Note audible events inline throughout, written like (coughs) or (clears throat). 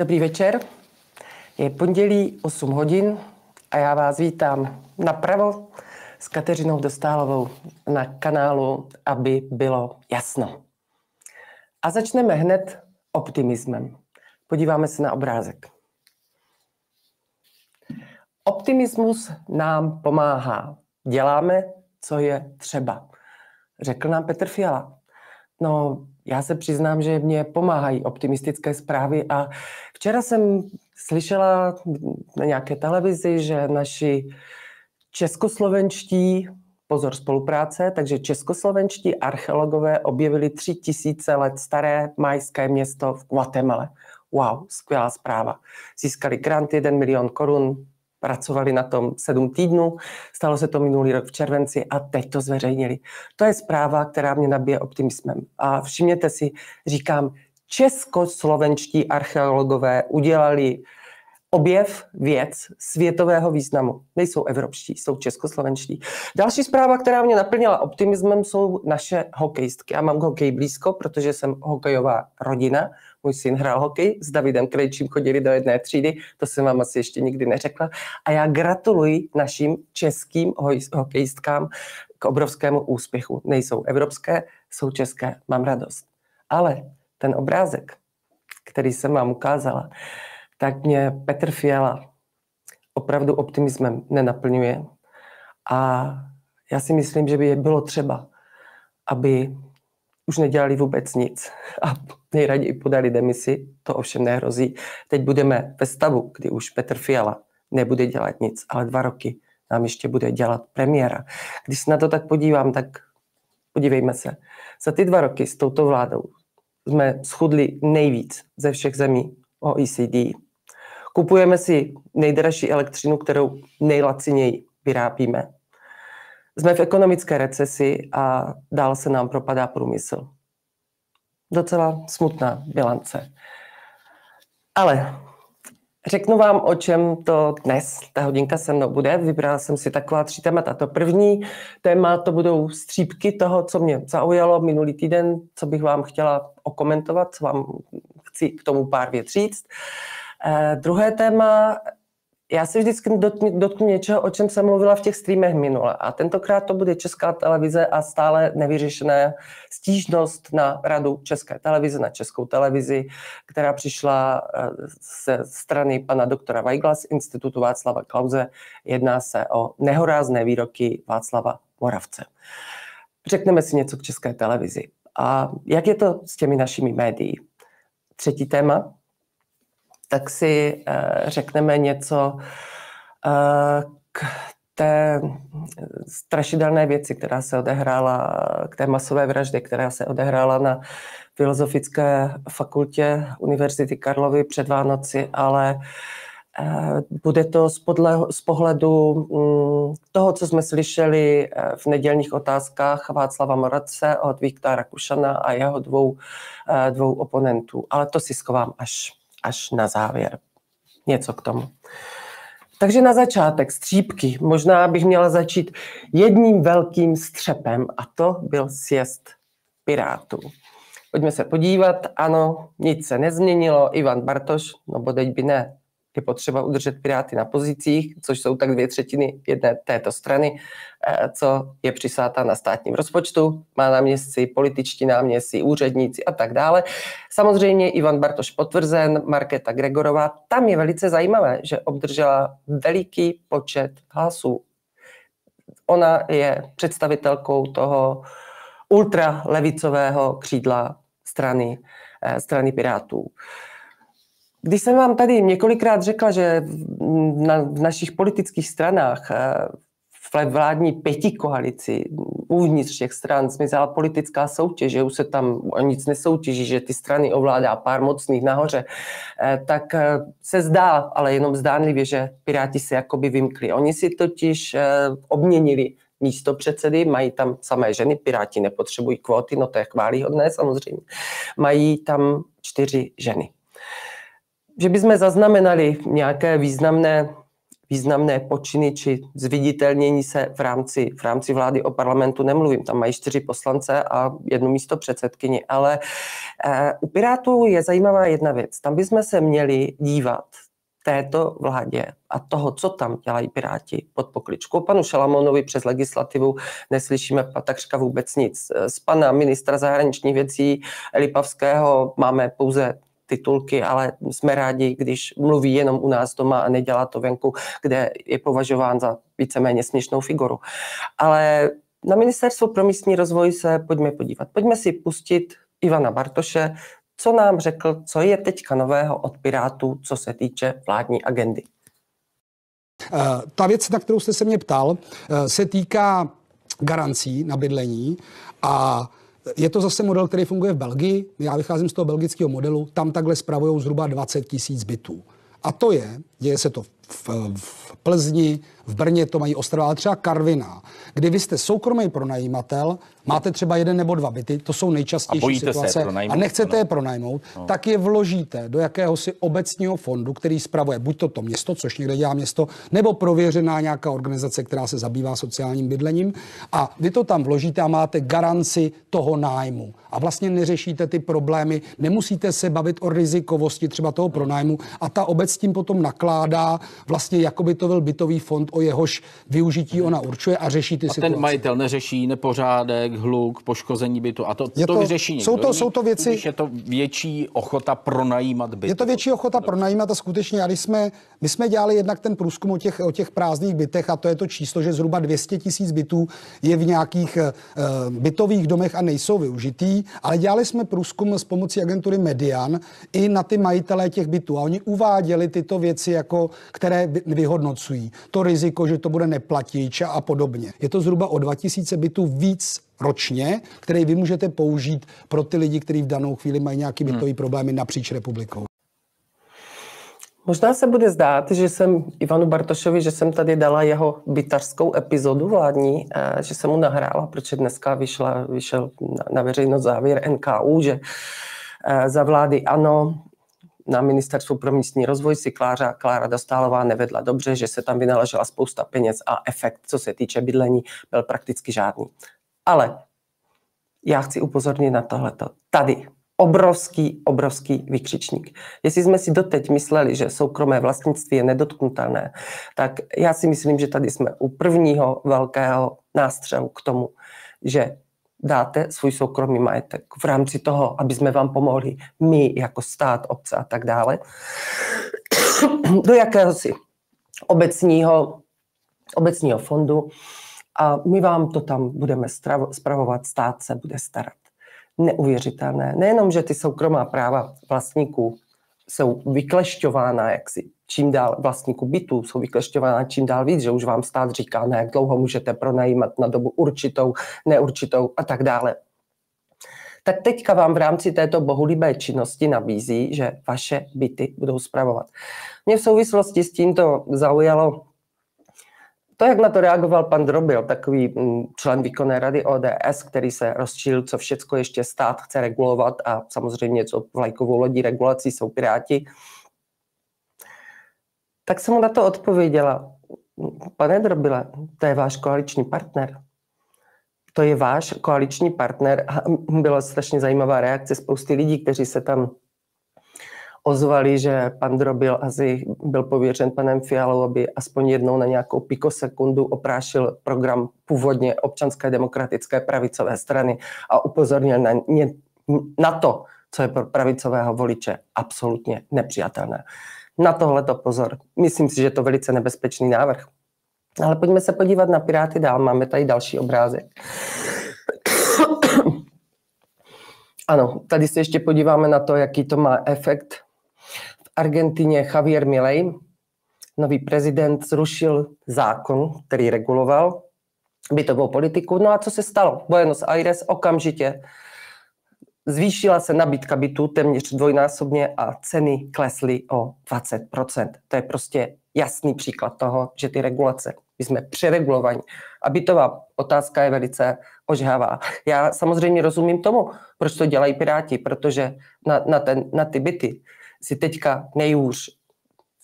Dobrý večer. Je pondělí 8 hodin a já vás vítám napravo s Kateřinou Dostálovou na kanálu, aby bylo jasno. A začneme hned optimismem. Podíváme se na obrázek. Optimismus nám pomáhá. Děláme, co je třeba. Řekl nám Petr Fiala. No, já se přiznám, že mě pomáhají optimistické zprávy a včera jsem slyšela na nějaké televizi, že naši českoslovenští, pozor spolupráce, takže českoslovenští archeologové objevili tři tisíce let staré majské město v Guatemala. Wow, skvělá zpráva. Získali grant 1 milion korun, pracovali na tom sedm týdnů, stalo se to minulý rok v červenci a teď to zveřejnili. To je zpráva, která mě nabije optimismem. A všimněte si, říkám, českoslovenští archeologové udělali objev věc světového významu. Nejsou evropští, jsou českoslovenští. Další zpráva, která mě naplnila optimismem, jsou naše hokejistky. Já mám hokej blízko, protože jsem hokejová rodina. Můj syn hrál hokej, s Davidem Krejčím chodili do jedné třídy, to jsem vám asi ještě nikdy neřekla. A já gratuluji našim českým hokejistkám k obrovskému úspěchu. Nejsou evropské, jsou české, mám radost. Ale ten obrázek, který jsem vám ukázala, tak mě Petr Fiala opravdu optimismem nenaplňuje. A já si myslím, že by je bylo třeba, aby už nedělali vůbec nic a nejraději podali demisi, to ovšem nehrozí. Teď budeme ve stavu, kdy už Petr Fiala nebude dělat nic, ale dva roky nám ještě bude dělat premiéra. Když se na to tak podívám, tak podívejme se. Za ty dva roky s touto vládou jsme schudli nejvíc ze všech zemí OECD. Kupujeme si nejdražší elektřinu, kterou nejlaciněji vyrábíme. Jsme v ekonomické recesi a dál se nám propadá průmysl. Docela smutná bilance. Ale řeknu vám, o čem to dnes, ta hodinka se mnou bude. Vybrala jsem si taková tři témata. To první téma, to budou střípky toho, co mě zaujalo minulý týden, co bych vám chtěla okomentovat, co vám chci k tomu pár věc říct. Uh, druhé téma, já se vždycky dotknu něčeho, o čem jsem mluvila v těch streamech minule. A tentokrát to bude Česká televize a stále nevyřešené stížnost na radu České televize, na Českou televizi, která přišla ze strany pana doktora Weigla z Institutu Václava Klauze. Jedná se o nehorázné výroky Václava Moravce. Řekneme si něco k České televizi. A jak je to s těmi našimi médií? Třetí téma, tak si uh, řekneme něco uh, k té strašidelné věci, která se odehrála, k té masové vraždě, která se odehrála na Filozofické fakultě Univerzity Karlovy před Vánoci, ale uh, bude to z, podle, z pohledu um, toho, co jsme slyšeli v nedělních otázkách Václava Moradce od Viktora Kušana a jeho dvou, dvou oponentů. Ale to si schovám až až na závěr. Něco k tomu. Takže na začátek střípky. Možná bych měla začít jedním velkým střepem a to byl sjezd Pirátů. Pojďme se podívat. Ano, nic se nezměnilo. Ivan Bartoš, no bo teď by ne je potřeba udržet Piráty na pozicích, což jsou tak dvě třetiny jedné této strany, eh, co je přisátá na státním rozpočtu, má náměstci, političtí náměstci, úředníci a tak dále. Samozřejmě Ivan Bartoš potvrzen, Markéta Gregorová, tam je velice zajímavé, že obdržela veliký počet hlasů. Ona je představitelkou toho ultralevicového křídla strany, eh, strany Pirátů. Když jsem vám tady několikrát řekla, že na, v našich politických stranách eh, v vládní pěti koalici uvnitř těch stran zmizela politická soutěž, že už se tam o nic nesoutěží, že ty strany ovládá pár mocných nahoře, eh, tak eh, se zdá, ale jenom zdánlivě, že Piráti se jakoby vymkli. Oni si totiž obměnili místo předsedy, mají tam samé ženy, Piráti nepotřebují kvóty, no to je chválihodné samozřejmě. Mají tam čtyři ženy že bychom zaznamenali nějaké významné, významné počiny či zviditelnění se v rámci, v rámci vlády o parlamentu nemluvím. Tam mají čtyři poslance a jedno místo předsedkyni. Ale uh, u Pirátů je zajímavá jedna věc. Tam bychom se měli dívat této vládě a toho, co tam dělají Piráti pod pokličkou. Panu Šalamonovi přes legislativu neslyšíme takřka vůbec nic. Z pana ministra zahraničních věcí Lipavského máme pouze titulky, ale jsme rádi, když mluví jenom u nás doma a nedělá to venku, kde je považován za víceméně směšnou figuru. Ale na Ministerstvo pro místní rozvoj se pojďme podívat. Pojďme si pustit Ivana Bartoše, co nám řekl, co je teďka nového od Pirátů, co se týče vládní agendy. Eh, ta věc, na kterou jste se mě ptal, eh, se týká garancí na bydlení a je to zase model, který funguje v Belgii. Já vycházím z toho belgického modelu. Tam takhle spravují zhruba 20 tisíc bytů. A to je, děje se to v, v Plzni, v Brně to mají Ostrava, ale třeba Karviná, kdy vy jste soukromý pronajímatel, máte třeba jeden nebo dva byty, to jsou nejčastější a situace, a nechcete no. je pronajmout, no. tak je vložíte do jakéhosi obecního fondu, který spravuje buď to, to město, což někde dělá město, nebo prověřená nějaká organizace, která se zabývá sociálním bydlením a vy to tam vložíte a máte garanci toho nájmu. A vlastně neřešíte ty problémy, nemusíte se bavit o rizikovosti třeba toho pronájmu a ta obec tím potom nakládá vlastně jako by to byl bytový fond, o jehož využití ona určuje a řeší ty a situace. ten majitel neřeší nepořádek, hluk, poškození bytu a to, je to, to vyřeší někdo. Jsou to, jsou to věci... Když je to větší ochota pronajímat byt. Je to větší ochota pronajímat a skutečně, když jsme, my jsme dělali jednak ten průzkum o těch, o těch prázdných bytech a to je to číslo, že zhruba 200 tisíc bytů je v nějakých uh, bytových domech a nejsou využitý, ale dělali jsme průzkum s pomocí agentury Median i na ty majitelé těch bytů a oni uváděli tyto věci, jako, které vyhodnocují. To riziko, že to bude neplatič a podobně. Je to zhruba o 2000 bytů víc ročně, který vy můžete použít pro ty lidi, kteří v danou chvíli mají nějaký bytový hmm. problémy napříč republikou. Možná se bude zdát, že jsem Ivanu Bartošovi, že jsem tady dala jeho bytařskou epizodu vládní, eh, že jsem mu nahrála, protože dneska vyšla, vyšel na veřejnost závěr NKU, že eh, za vlády ano, na ministerstvu pro místní rozvoj si Klára, Klára Dostálová nevedla dobře, že se tam vynaložila spousta peněz a efekt, co se týče bydlení, byl prakticky žádný. Ale já chci upozornit na tohleto. Tady obrovský, obrovský vykřičník. Jestli jsme si doteď mysleli, že soukromé vlastnictví je nedotknutelné, tak já si myslím, že tady jsme u prvního velkého nástřelu k tomu, že dáte svůj soukromý majetek v rámci toho, aby jsme vám pomohli my jako stát, obce a tak dále, (coughs) do jakéhosi obecního, obecního fondu a my vám to tam budeme spravovat, stát se bude starat. Neuvěřitelné. Nejenom, že ty soukromá práva vlastníků jsou vyklešťována jaksi čím dál vlastníků bytů jsou vyklešťována čím dál víc, že už vám stát říká, na jak dlouho můžete pronajímat na dobu určitou, neurčitou a tak dále. Tak teďka vám v rámci této bohulibé činnosti nabízí, že vaše byty budou zpravovat. Mě v souvislosti s tímto zaujalo to, jak na to reagoval pan Drobil, takový mm, člen výkonné rady ODS, který se rozčil, co všechno ještě stát chce regulovat a samozřejmě co vlajkovou lodí regulací jsou Piráti, tak jsem mu na to odpověděla, pane Drobile, to je váš koaliční partner. To je váš koaliční partner a byla strašně zajímavá reakce spousty lidí, kteří se tam ozvali, že pan Drobil asi byl pověřen panem Fialou, aby aspoň jednou na nějakou pikosekundu oprášil program původně občanské demokratické pravicové strany a upozornil na, na to, co je pro pravicového voliče absolutně nepřijatelné. Na tohle to pozor. Myslím si, že je to velice nebezpečný návrh. Ale pojďme se podívat na Piráty dál. Máme tady další obrázek. (coughs) Ano, tady se ještě podíváme na to, jaký to má efekt. V Argentině Javier Milei, nový prezident, zrušil zákon, který reguloval bytovou politiku. No a co se stalo? Buenos Aires okamžitě Zvýšila se nabídka bytů téměř dvojnásobně a ceny klesly o 20%. To je prostě jasný příklad toho, že ty regulace, my jsme přeregulovaní. A bytová otázka je velice ožhavá. Já samozřejmě rozumím tomu, proč to dělají Piráti, protože na, na, ten, na ty byty si teďka nejhůř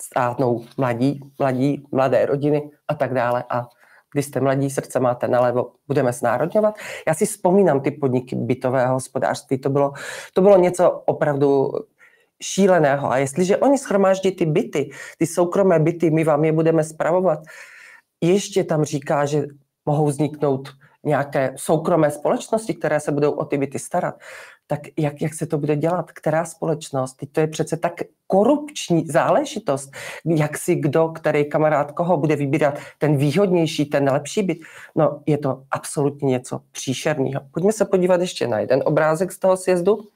státnou mladí, mladí, mladé rodiny a tak dále. A když jste mladí, srdce máte nalevo, budeme znárodňovat. Já si vzpomínám ty podniky bytového hospodářství, to bylo, to bylo něco opravdu šíleného. A jestliže oni schromáždí ty byty, ty soukromé byty, my vám je budeme spravovat, ještě tam říká, že mohou vzniknout nějaké soukromé společnosti, které se budou o ty byty starat, tak jak, jak se to bude dělat? Která společnost? Teď to je přece tak korupční záležitost, jak si kdo, který kamarád koho bude vybírat ten výhodnější, ten lepší byt. No, je to absolutně něco příšerného. Pojďme se podívat ještě na jeden obrázek z toho sjezdu.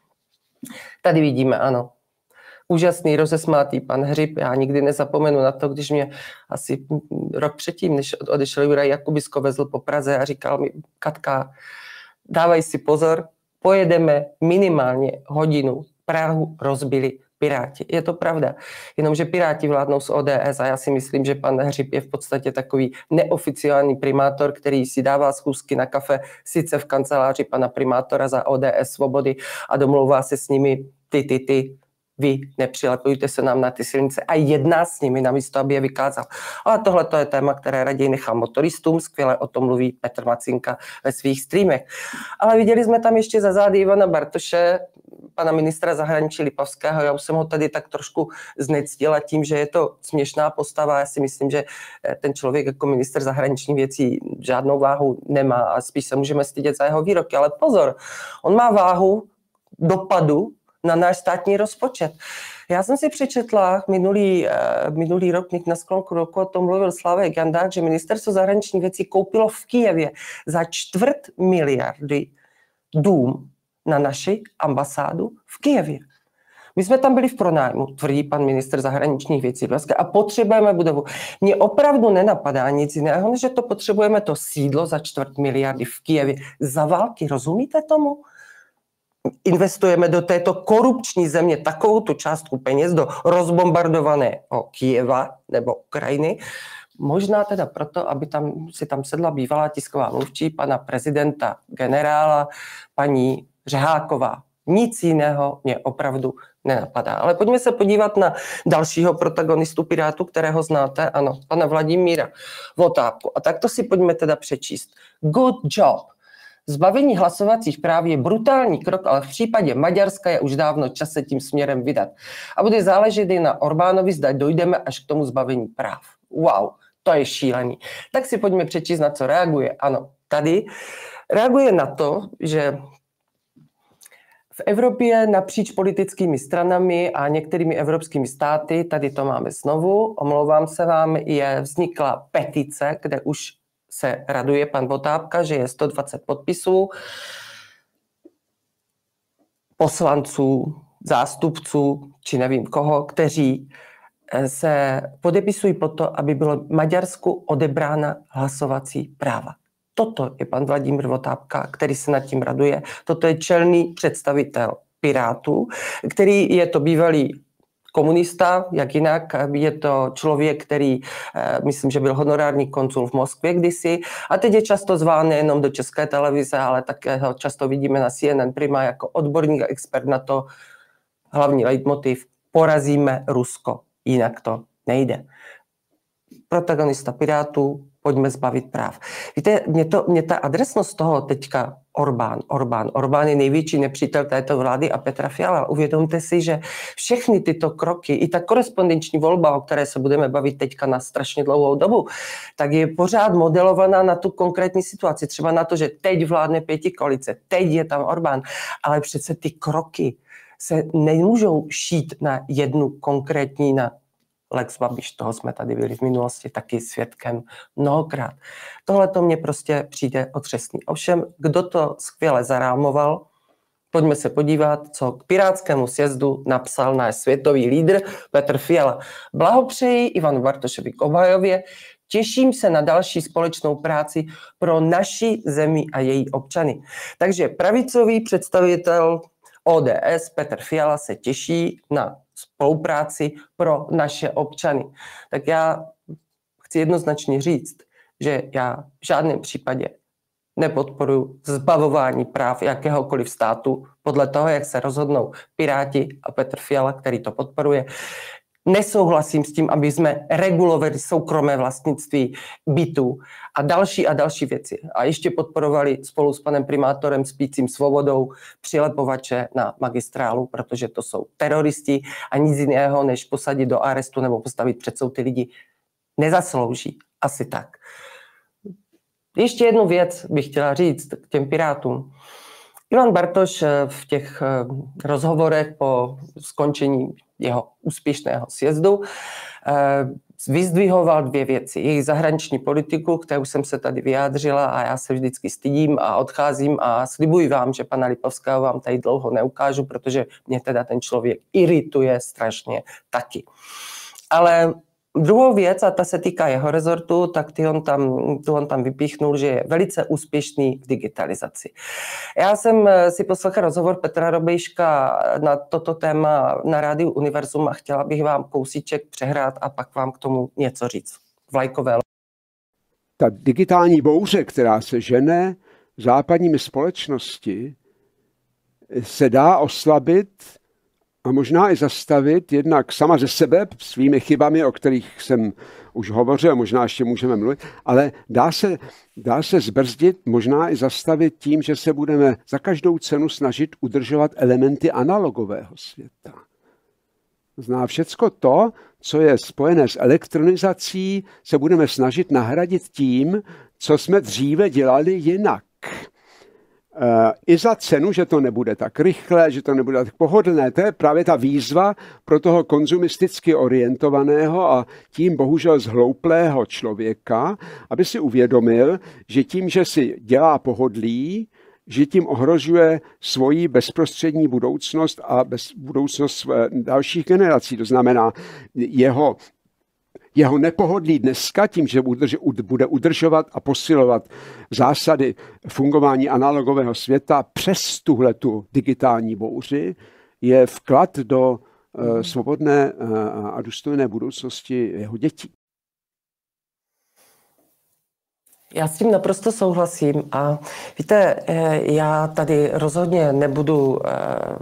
Tady vidíme, ano, úžasný, rozesmátý pan Hřib. Já nikdy nezapomenu na to, když mě asi rok předtím, než odešel Juraj Jakubisko, vezl po Praze a říkal mi, Katka, dávej si pozor, pojedeme minimálně hodinu. Prahu rozbili Piráti. Je to pravda. Jenomže Piráti vládnou z ODS a já si myslím, že pan Hřib je v podstatě takový neoficiální primátor, který si dává schůzky na kafe, sice v kanceláři pana primátora za ODS Svobody a domlouvá se s nimi ty, ty, ty, vy nepřilepujte se nám na ty silnice a jedná s nimi, namísto aby je vykázal. Ale tohle to je téma, které raději nechám motoristům, skvěle o tom mluví Petr Macinka ve svých streamech. Ale viděli jsme tam ještě za zády Ivana Bartoše, pana ministra zahraničí Lipavského. Já už jsem ho tady tak trošku znectila tím, že je to směšná postava. Já si myslím, že eh, ten člověk jako minister zahraničních věcí žádnou váhu nemá a spíš se můžeme stydět za jeho výroky. Ale pozor, on má váhu dopadu na náš státní rozpočet. Já jsem si přečetla minulý, uh, minulý rok, na sklonku roku o tom mluvil Slavek Jandák, že ministerstvo zahraničních věcí koupilo v Kijevě za čtvrt miliardy dům na naši ambasádu v Kijevě. My jsme tam byli v pronájmu, tvrdí pan minister zahraničních věcí a potřebujeme budovu. Mně opravdu nenapadá nic jiného, než že to potřebujeme to sídlo za čtvrt miliardy v Kijevě. Za války, rozumíte tomu? Investujeme do této korupční země takovou tu částku peněz do rozbombardovaného Kijeva nebo Ukrajiny, možná teda proto, aby tam si tam sedla bývalá tisková mluvčí pana prezidenta generála paní Řeháková. Nic jiného mě opravdu nenapadá. Ale pojďme se podívat na dalšího protagonistu Pirátu, kterého znáte, ano, pana Vladimíra Votápku. A tak to si pojďme teda přečíst. Good job. Zbavení hlasovacích práv je brutální krok, ale v případě Maďarska je už dávno čas se tím směrem vydat. A bude záležet i na Orbánovi, zda dojdeme až k tomu zbavení práv. Wow, to je šílený. Tak si pojďme přečíst, na co reaguje. Ano, tady reaguje na to, že v Evropě napříč politickými stranami a některými evropskými státy, tady to máme znovu, omlouvám se vám, je vznikla petice, kde už se raduje pan Votápka, že je 120 podpisů poslanců, zástupců, či nevím koho, kteří eh, se podepisují po to, aby bylo Maďarsku odebrána hlasovací práva. Toto je pan Vladimír Votápka, který se nad tím raduje. Toto je čelný představitel Pirátů, který je to bývalý komunista, jak jinak. Je to člověk, který, eh, myslím, že byl honorární konsul v Moskvě kdysi a teď je často zván nejenom do české televize, ale také ho často vidíme na CNN Prima jako odborník a expert na to, hlavní leitmotiv, porazíme Rusko, jinak to nejde. Protagonista Pirátů, pojďme zbavit práv. Víte, mě, to, mě ta adresnost toho teďka Orbán, Orbán. Orbán je největší nepřítel této vlády a Petra Fiala. Uvědomte si, že všechny tyto kroky, i ta korespondenční volba, o které se budeme bavit teďka na strašně dlouhou dobu, tak je pořád modelovaná na tu konkrétní situaci. Třeba na to, že teď vládne pěti koalice, teď je tam Orbán, ale přece ty kroky se nemůžou šít na jednu konkrétní, na Lex Babiš, toho jsme tady byli v minulosti taky svědkem mnohokrát. Tohle to mně prostě přijde otřesný. Ovšem, kdo to skvěle zarámoval, pojďme se podívat, co k Pirátskému sjezdu napsal náš světový lídr Petr Fiala. Blahopřeji Ivanu Bartošovi k obhajově, Těším se na další společnou práci pro naši zemi a její občany. Takže pravicový představitel ODS Petr Fiala se těší na spolupráci pro naše občany. Tak já chci jednoznačně říct, že já v žádném případě nepodporuji zbavování práv jakéhokoliv státu podle toho, jak se rozhodnou Piráti a Petr Fiala, který to podporuje. Nesouhlasím s tím, aby jsme regulovali soukromé vlastnictví bytů a další a další věci. A ještě podporovali spolu s panem primátorem Spícím svobodou přilepovače na magistrálu, protože to jsou teroristi a nic jiného, než posadit do arestu nebo postavit před soud ty lidi, nezaslouží. Asi tak. Ještě jednu věc bych chtěla říct k těm pirátům. Ivan Bartoš eh, v těch eh, rozhovorech po skončení jeho úspěšného sjezdu eh, vyzdvihoval dvě věci. Jejich zahraniční politiku, kterou jsem se tady vyjádřila a já se vždycky stydím a odcházím a slibuji vám, že pana Lipovského vám tady dlouho neukážu, protože mě teda ten člověk irituje strašně taky. Ale Druhou věc, a ta se týká jeho rezortu, tak ty on tam, tu on tam vypíchnul, že je velice úspěšný v digitalizaci. Já jsem eh, si poslechla rozhovor Petra Robejška na toto téma na rádiu Univerzum a chtěla bych vám kousíček přehrát a pak vám k tomu něco říct. Vlajkové. Ta digitální bouře, která se žene západními společnosti, se dá oslabit a možná i zastavit jednak sama ze sebe svými chybami, o kterých jsem už hovořil, možná ještě můžeme mluvit, ale dá se, dá se zbrzdit, možná i zastavit tím, že se budeme za každou cenu snažit udržovat elementy analogového světa. Zná všecko to, co je spojené s elektronizací, se budeme snažit nahradit tím, co jsme dříve dělali jinak i za cenu, že to nebude tak rychle, že to nebude tak pohodlné. To je právě ta výzva pro toho konzumisticky orientovaného a tím bohužel zhlouplého člověka, aby si uvědomil, že tím, že si dělá pohodlí, že tím ohrožuje svoji bezprostřední budoucnost a bez budoucnost dalších generací. To znamená, jeho jeho nepohodlí dneska tím, že bude udržovat a posilovat zásady fungování analogového světa přes tuhle tu digitální bouři, je vklad do eh, svobodné eh, a důstojné budoucnosti jeho dětí. Já s tím naprosto souhlasím a víte, eh, já tady rozhodně nebudu eh,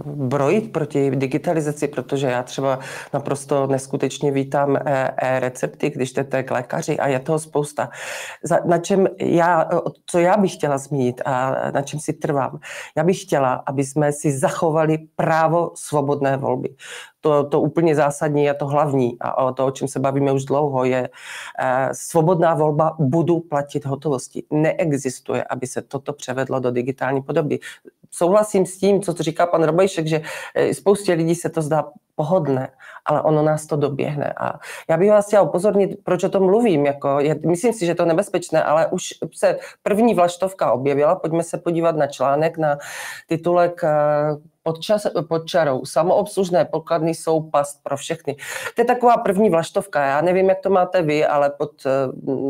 brojit proti digitalizaci, protože já třeba naprosto neskutečně vítám eh, e-recepty, když jdete k lékaři a je toho spousta. Na čem já, co já bych chtěla zmínit a na čem si trvám, já bych chtěla, aby jsme si zachovali právo svobodné volby to, to úplně zásadní a to hlavní a o to, o čem se bavíme už dlouho, je eh, svobodná volba, budu platit hotovosti. Neexistuje, aby se toto převedlo do digitální podoby. Souhlasím s tím, co to říká pan Robejšek, že eh, spoustě lidí se to zdá pohodné, ale ono nás to doběhne. A já bych vás chtěla upozornit, proč o tom mluvím. Jako je, myslím si, že to nebezpečné, ale už se první vlaštovka objevila. Pojďme se podívat na článek, na titulek eh, pod, čas, pod čarou. Samoobslužné pokladny jsou past pro všechny. To je taková první vlaštovka. Já nevím, jak to máte vy, ale pod, eh,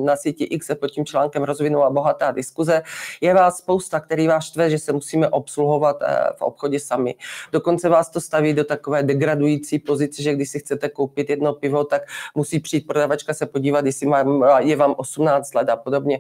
na síti X se pod tím článkem rozvinula bohatá diskuze. Je vás spousta, který vás štve, že se musíme obsluhovat eh, v obchodě sami. Dokonce vás to staví do takové degradující pozice, že když si chcete koupit jedno pivo, tak musí přijít prodavačka se podívat, jestli mám, je vám 18 let a podobně.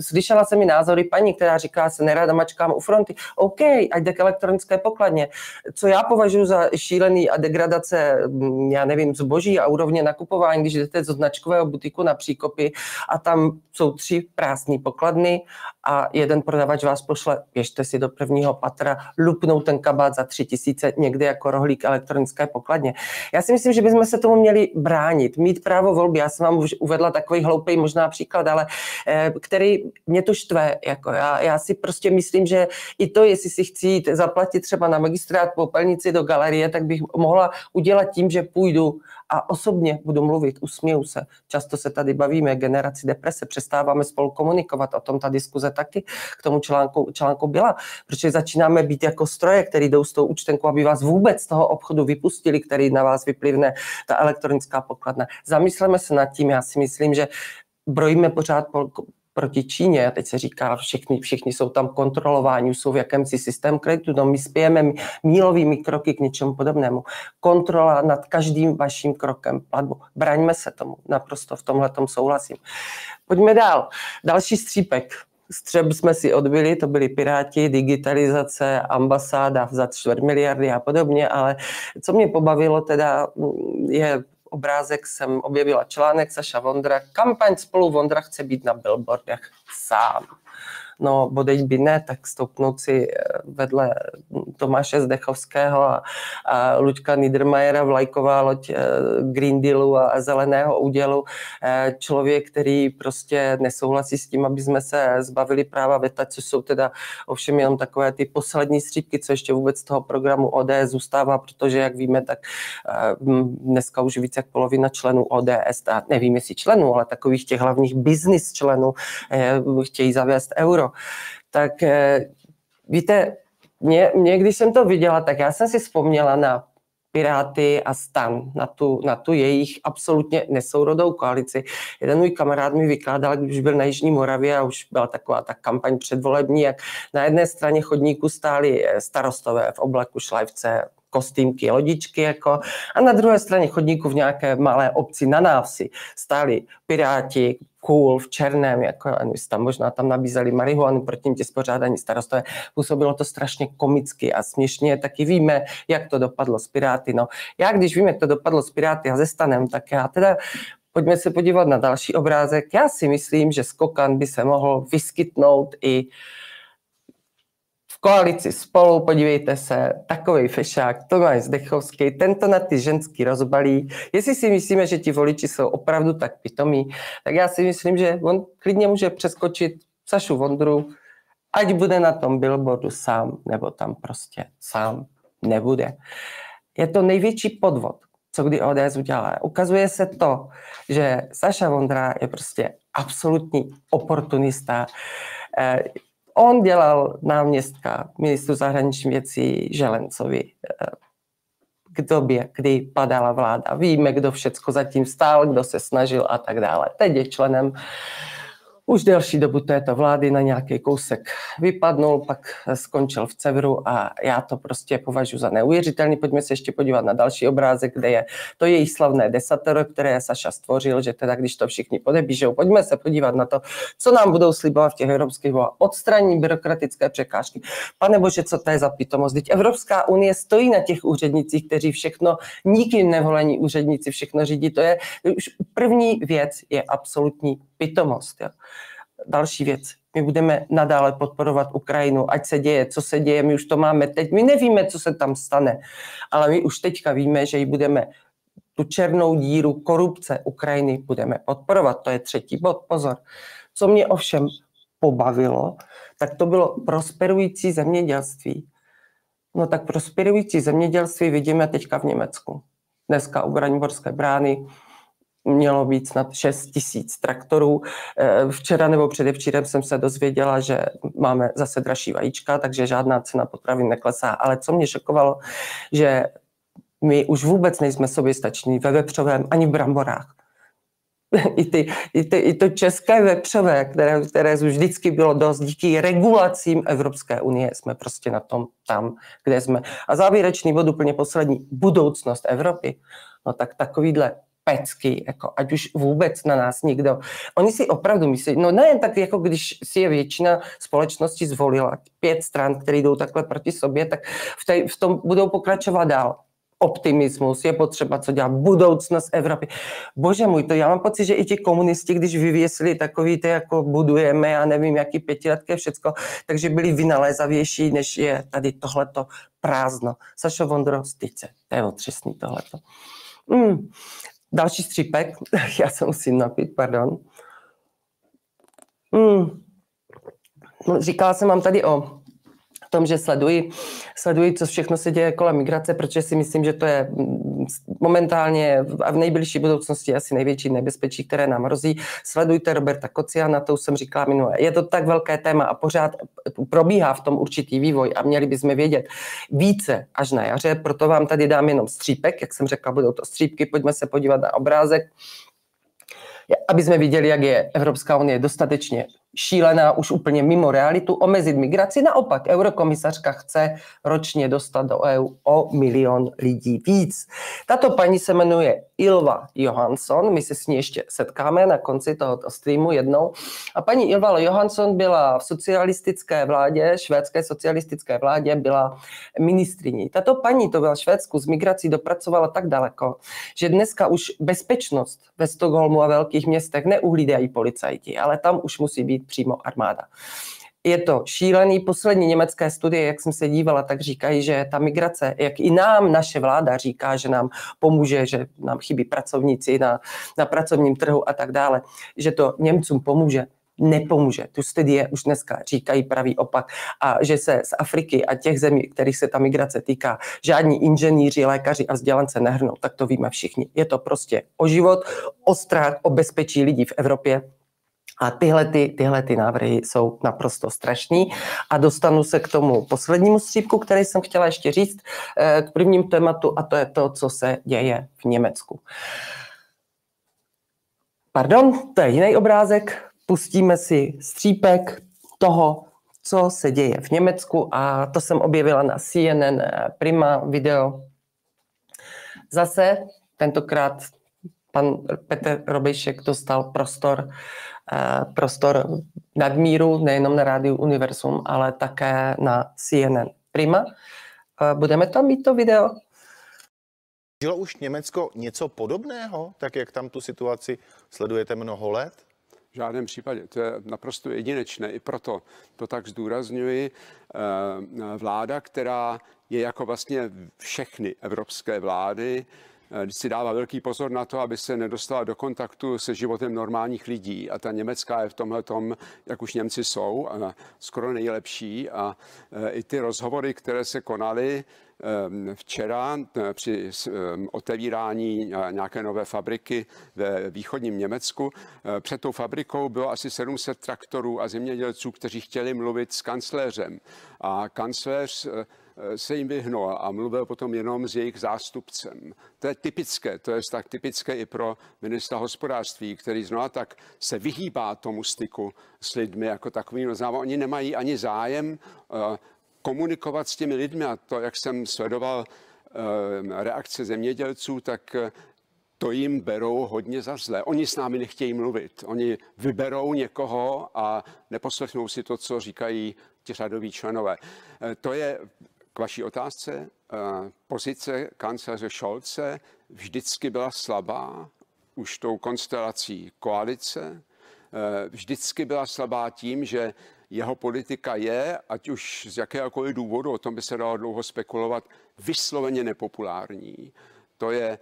Slyšela jsem mi názory paní, která říká, se nerada mačkám u fronty. OK, ať jde k elektronické pokladně co já považuji za šílený a degradace, mm, já nevím, zboží a úrovně nakupování, když jdete z značkového butiku na příkopy a tam jsou tři prázdné pokladny a jeden prodavač vás pošle, běžte si do prvního patra, lupnou ten kabát za tři tisíce někde jako rohlík elektronické pokladně. Já si myslím, že bychom se tomu měli bránit, mít právo volby. Já jsem vám už uvedla takový hloupý možná příklad, ale eh, který mě to štve. Jako já, já si prostě myslím, že i to, jestli si chci jít zaplatit třeba na magistrát popelnici do galerie, tak bych mohla udělat tím, že půjdu a osobně budu mluvit, usměju se. Často se tady bavíme generaci deprese, přestáváme spolu komunikovat, o tom ta diskuze taky k tomu článku, článku byla, protože začínáme být jako stroje, který jdou s tou účtenkou, aby vás vůbec z toho obchodu vypustili, který na vás vyplivne ta elektronická pokladna. Zamysleme se nad tím, já si myslím, že brojíme pořád proti Číně. Teď se říká, všichni, všichni jsou tam kontrolováni, jsou v jakémsi systém kreditu. No my spějeme mílovými kroky k něčemu podobnému. Kontrola nad každým vaším krokem platbu. Braňme se tomu. Naprosto v tomhle souhlasím. Pojďme dál. Další střípek. Střeb jsme si odbyli, to byli Piráti, digitalizace, ambasáda za čtvrt miliardy a podobně, ale co mě pobavilo teda je obrázek jsem objevila článek Saša Vondra. Kampaň spolu Vondra chce být na billboardech sám no bodeď by ne, tak stoupnout si eh, vedle Tomáše Zdechovského a, a Luďka Niedermayera vlajková loď eh, Green Dealu a zeleného údělu. Eh, člověk, který prostě nesouhlasí s tím, aby jsme se zbavili práva veta, což jsou teda ovšem jenom takové ty poslední střípky, co ještě vůbec z toho programu ODS zůstává, protože, jak víme, tak dneska už více jak polovina členů ODS, a nevím jestli členů, ale takových těch hlavních business členů chtějí zavést euro tak eh, víte, mě, mě, když jsem to viděla, tak já jsem si vzpomněla na Piráty a stan, na tu, na tu jejich absolutně nesourodou koalici. Jeden můj kamarád mi vykládal, když byl na Jižní Moravě a už byla taková ta kampaň předvolební, jak na jedné straně chodníku stáli eh, starostové v obleku šlajvce, kostýmky, lodičky, jako, a na druhé straně chodníku v nějaké malé obci na návsi stáli piráti, cool, v černém, jako tam možná tam nabízeli marihuanu, proti tě spořádání starostové. Působilo to strašně komicky a směšně. Taky víme, jak to dopadlo s Piráty. No, já když vím, jak to dopadlo s Piráty a ze Stanem, tak já teda pojďme se podívat na další obrázek. Já si myslím, že Skokan by se mohl vyskytnout i uh, koalici spolu, podívejte se, takový fešák, Tomáš Zdechovský, tento na ty ženský rozbalí. Jestli si myslíme, že ti voliči jsou opravdu tak pitomí, tak já si myslím, že on klidně může přeskočit Sašu Vondru, ať bude na tom billboardu sám, nebo tam prostě sám nebude. Je to největší podvod, co kdy ODS udělala. Ukazuje se to, že Saša Vondra je prostě absolutní oportunista. On dělal náměstka ministru zahraničních věcí Želencovi eh, k době, kdy padala vláda. Víme, kdo všecko zatím stál, kdo se snažil a tak dále. Teď je členem už delší dobu této vlády na nějaký kousek vypadnul, pak skončil v Cevru a já to prostě považuji za neuvěřitelný. Pojďme se ještě podívat na další obrázek, kde je to jejich slavné desatero, které Saša stvořil, že teda když to všichni podepíšou, pojďme se podívat na to, co nám budou slibovat v těch evropských volách. Odstraní byrokratické překážky. Pane Bože, co to je za pitomost? Teď Evropská unie stojí na těch úřednicích, kteří všechno, nikým nevolení úředníci všechno řídí. To je už první věc, je absolutní pitomost. Jo. Další věc. My budeme nadále podporovat Ukrajinu, ať se děje, co se děje, my už to máme teď. My nevíme, co se tam stane, ale my už teďka víme, že ji budeme tu černou díru korupce Ukrajiny budeme podporovat. To je třetí bod, pozor. Co mě ovšem pobavilo, tak to bylo prosperující zemědělství. No tak prosperující zemědělství vidíme teďka v Německu. Dneska u Braniborské brány mělo být snad 6 tisíc traktorů. Eh, včera nebo předevčírem jsem se dozvěděla, že máme zase dražší vajíčka, takže žádná cena potravin neklesá. Ale co mě šokovalo, že my už vůbec nejsme stační ve vepřovém ani v bramborách. (laughs) I, ty, i, ty, I to české vepřové, které, které už vždycky bylo dost, díky regulacím Evropské unie jsme prostě na tom tam, kde jsme. A závěrečný bod úplně poslední, budoucnost Evropy. No tak takovýhle pecky, jako ať už vůbec na nás nikdo. Oni si opravdu myslí, no ne tak jako když si je většina společnosti zvolila pět stran, které jdou takhle proti sobě, tak v, tej, v tom budou pokračovat dál optimismus, je potřeba co dělat, budoucnost Evropy. Bože můj, to já mám pocit, že i ti komunisti, když vyvěsili takový ty, jako budujeme, já nevím, jaký pětiletké všecko, takže byli vynalézavější, než je tady tohleto prázdno. Sašo Vondro, styce, to je otřesný tohleto. Mm. Další střípek, (laughs) já se musím napít, pardon. Mm. Říkala jsem vám tady o tom, že sleduji, sleduji, co všechno se děje kolem migrace, protože si myslím, že to je mm, momentálně a v nejbližší budoucnosti asi největší nebezpečí, které nám hrozí. Sledujte Roberta Kociana, to už jsem říkala minule. Je to tak velké téma a pořád probíhá v tom určitý vývoj a měli bychom vědět více až na jaře, proto vám tady dám jenom střípek, jak jsem řekla, budou to střípky, pojďme se podívat na obrázek aby jsme viděli, jak je Evropská unie dostatečně šílená už úplně mimo realitu, omezit migraci. Naopak, eurokomisařka chce ročně dostat do EU o milion lidí víc. Tato paní se jmenuje Ilva Johansson, my se s ní ještě setkáme na konci tohoto streamu jednou. A paní Ilva Johansson byla v socialistické vládě, švédské socialistické vládě, byla ministriní. Tato paní to byla Švédsku z migrací dopracovala tak daleko, že dneska už bezpečnost ve Stockholmu a velkých městech neuhlídají policajti, ale tam už musí být přímo armáda. Je to šílený. Poslední německé studie, jak jsem se dívala, tak říkají, že ta migrace, jak i nám naše vláda říká, že nám pomůže, že nám chybí pracovníci na, na pracovním trhu a tak dále, že to Němcům pomůže nepomůže. Tu studie už dneska říkají pravý opak. A že se z Afriky a těch zemí, kterých se ta migrace týká, žádní inženýři, lékaři a vzdělance nehrnou, tak to víme všichni. Je to prostě o život, o strach, o bezpečí lidí v Evropě a tyhle, ty, tyhle ty návrhy jsou naprosto strašní. A dostanu se k tomu poslednímu střípku, který jsem chtěla ještě říct, eh, k prvním tématu, a to je to, co se děje v Německu. Pardon, to je jiný obrázek. Pustíme si střípek toho, co se děje v Německu a to jsem objevila na CNN Prima video. Zase tentokrát pan Petr Robejšek dostal prostor prostor nadmíru, nejenom na rádiu Universum, ale také na CNN Prima. Eh, budeme tam mít to video? Žilo už Německo něco podobného, tak jak tam tu situaci sledujete mnoho let? V žádném případě. To je naprosto jedinečné. I proto to tak zdůrazňuji. Eh, vláda, která je jako vlastně všechny evropské vlády, Eh, si dává velký pozor na to, aby se nedostala do kontaktu se životem normálních lidí. A ta německá je v tomhle tom, jak už Němci jsou, skoro nejlepší. A eh, i ty rozhovory, které se konaly, eh, Včera při otevírání nějaké nové fabriky ve východním Německu před tou fabrikou bylo asi 700 traktorů a zemědělců, kteří chtěli mluvit s kancléřem. A kancléř Eh, se jim vyhnul a mluvil potom jenom s jejich zástupcem. To je typické, to je tak typické i pro ministra hospodářství, který znovu tak se vyhýbá tomu styku s lidmi jako takovým. Znamená, oni nemají ani zájem eh, komunikovat s těmi lidmi a to, jak jsem sledoval eh, reakce zemědělců, tak to jim berou hodně za zlé. Oni s námi nechtějí mluvit. Oni vyberou někoho a neposlechnou si to, co říkají ti řadoví členové. To je k vaší otázce, eh, pozice kancléře Scholze vždycky byla slabá, už tou konstelací koalice, eh, vždycky byla slabá tím, že jeho politika je, ať už z jakéhokoliv důvodu, o tom by se dalo dlouho spekulovat, vysloveně nepopulární. To je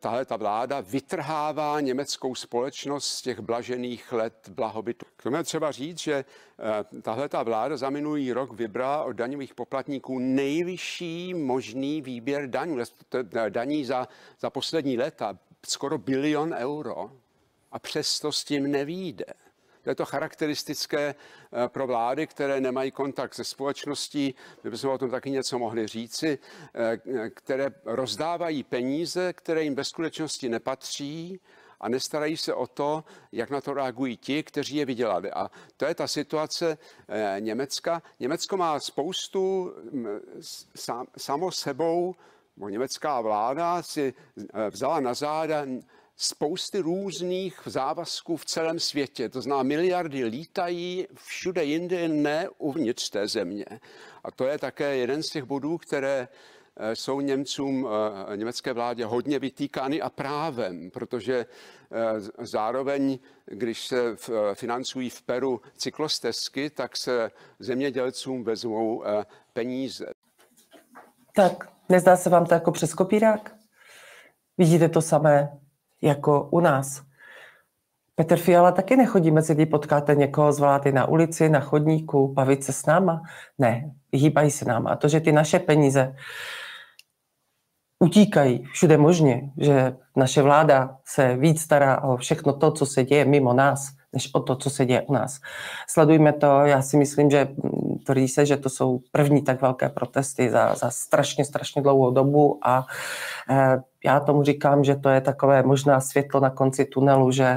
tahle ta vláda vytrhává německou společnost z těch blažených let blahobytu. K tomu je třeba říct, že eh, tahle ta vláda za minulý rok vybrala od daňových poplatníků nejvyšší možný výběr daní, daní za, za poslední léta, skoro bilion euro. A přesto s tím nevíde. Je to charakteristické eh, pro vlády, které nemají kontakt se společností, my bychom o tom taky něco mohli říci, eh, které rozdávají peníze, které jim ve skutečnosti nepatří, a nestarají se o to, jak na to reagují ti, kteří je vydělali. A to je ta situace eh, Německa. Německo má spoustu mm, samo sebou, německá vláda si vzala na záda spousty různých závazků v celém světě. To znamená, miliardy lítají všude jinde, ne uvnitř té země. A to je také jeden z těch bodů, které eh, jsou Němcům, eh, německé vládě hodně vytýkány a právem, protože eh, zároveň, když se financují v Peru cyklostezky, tak se zemědělcům vezmou peníze. Tak, nezdá se vám to jako přes kopírák? Vidíte to samé jako u nás. Petr Fiala taky nechodí mezi lidi, potkáte někoho z vlády na ulici, na chodníku, bavit se s náma. Ne, vyhýbají se nám. A to, že ty naše peníze utíkají všude možně, že naše vláda se víc stará o všechno to, co se děje mimo nás, než o to, co se děje u nás. Sledujme to, já si myslím, že mm, tvrdí se, že to jsou první tak velké protesty za, za strašně, strašně dlouhou dobu a eh, já tomu říkám, že to je takové možná světlo na konci tunelu, že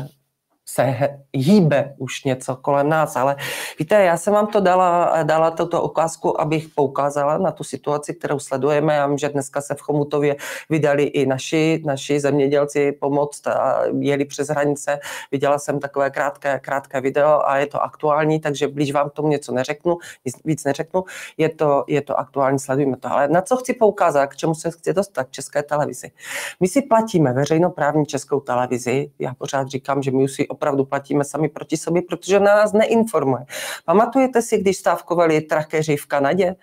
se hýbe už něco kolem nás, ale víte, já jsem vám to dala, dala toto ukázku, abych poukázala na tu situaci, kterou sledujeme. Já vím, že dneska se v Chomutově vydali i naši, naši zemědělci pomoct a jeli přes hranice. Viděla jsem takové krátké, krátké video a je to aktuální, takže blíž vám k tomu něco neřeknu, víc neřeknu. Je to, je to aktuální, sledujeme to. Ale na co chci poukázat, k čemu se chci dostat, české televizi. My si platíme veřejnoprávní českou televizi, já pořád říkám, že my už si opravdu platíme sami proti sobě, protože nás neinformuje. Pamatujete si, když stávkovali trakeři v Kanadě?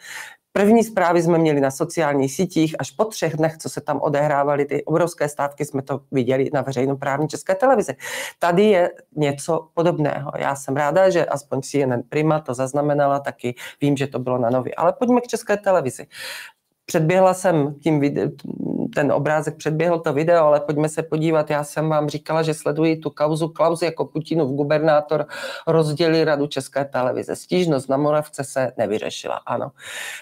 První zprávy jsme měli na sociálních sítích, až po třech dnech, co se tam odehrávaly ty obrovské stávky, jsme to viděli na veřejnoprávní české televizi. Tady je něco podobného. Já jsem ráda, že aspoň CNN Prima to zaznamenala, taky vím, že to bylo na nově. Ale pojďme k české televizi. Předběhla jsem tím video, ten obrázek, předběhl to video, ale pojďme se podívat. Já jsem vám říkala, že sleduji tu kauzu Klaus jako Putinův gubernátor rozdělí radu České televize. Stížnost na Moravce se nevyřešila, ano.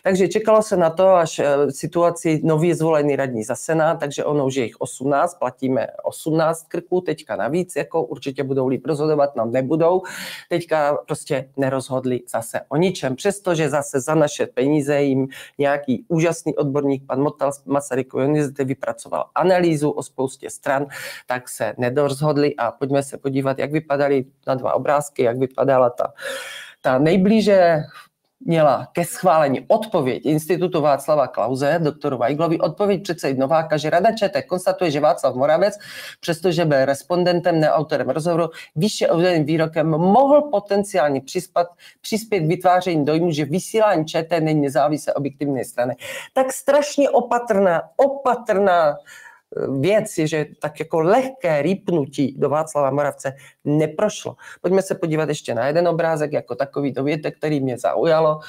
Takže čekalo se na to, až eh, situaci nově zvolený radní za Senát, takže ono už je jich 18, platíme 18 krků, teďka navíc, jako určitě budou líp rozhodovat, nám nebudou. Teďka prostě nerozhodli zase o ničem, přestože zase za naše peníze jim nějaký úžasný odborník, pan Motal z Masarykovy univerzity, vypracoval analýzu o spoustě stran, tak se nedorozhodli a pojďme se podívat, jak vypadaly na dva obrázky, jak vypadala ta, ta nejblíže měla ke schválení odpověď Institutu Václava Klauze, doktoru Weiglovi, odpověď předsedy Nováka, že Rada ČT konstatuje, že Václav Moravec, přestože byl respondentem, ne autorem rozhovoru, výše uvedeným výrokem mohl potenciálně přispat, přispět vytváření dojmu, že vysílání ČT není nezávislé objektivní strany. Tak strašně opatrná, opatrná věc je, že tak jako lehké rýpnutí do Václava Moravce neprošlo. Pojďme se podívat ještě na jeden obrázek, jako takový dovětek, který mě zaujalo,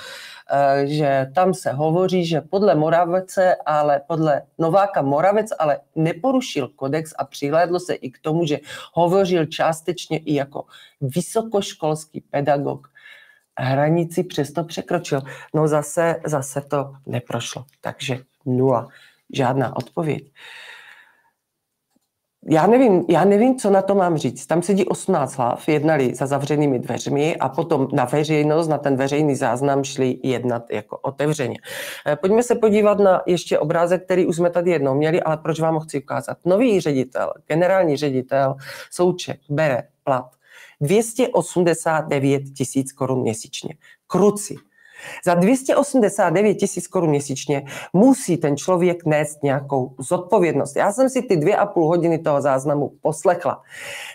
eh, že tam se hovoří, že podle Moravce, ale podle Nováka Moravec, ale neporušil kodex a přihlédlo se i k tomu, že hovořil částečně i jako vysokoškolský pedagog hranici přesto překročil. No zase, zase to neprošlo. Takže nula. Žádná odpověď já nevím, já nevím, co na to mám říct. Tam sedí 18 hlav, jednali za zavřenými dveřmi a potom na veřejnost, na ten veřejný záznam šli jednat jako otevřeně. Eh, pojďme se podívat na ještě obrázek, který už jsme tady jednou měli, ale proč vám ho chci ukázat. Nový ředitel, generální ředitel Souček bere plat 289 tisíc korun měsíčně. Kruci. Za 289 tisíc korun měsíčně musí ten člověk nést nějakou zodpovědnost. Já jsem si ty dvě a půl hodiny toho záznamu poslechla.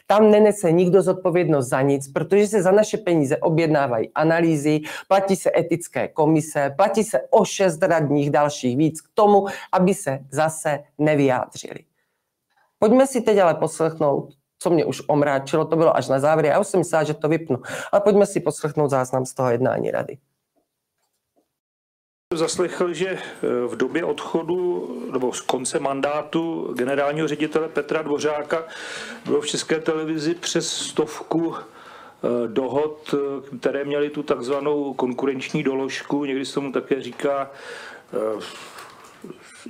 Tam nenese nikdo zodpovědnost za nic, protože se za naše peníze objednávají analýzy, platí se etické komise, platí se o šest radních dalších víc k tomu, aby se zase nevyjádřili. Pojďme si teď ale poslechnout co mě už omráčilo, to bylo až na závěr. Já už jsem myslela, že to vypnu. Ale pojďme si poslechnout záznam z toho jednání rady zaslechl, že eh, v době odchodu nebo z konce mandátu generálního ředitele Petra Dvořáka bylo v České televizi přes stovku eh, dohod, eh, které měly tu takzvanou konkurenční doložku, někdy se tomu také říká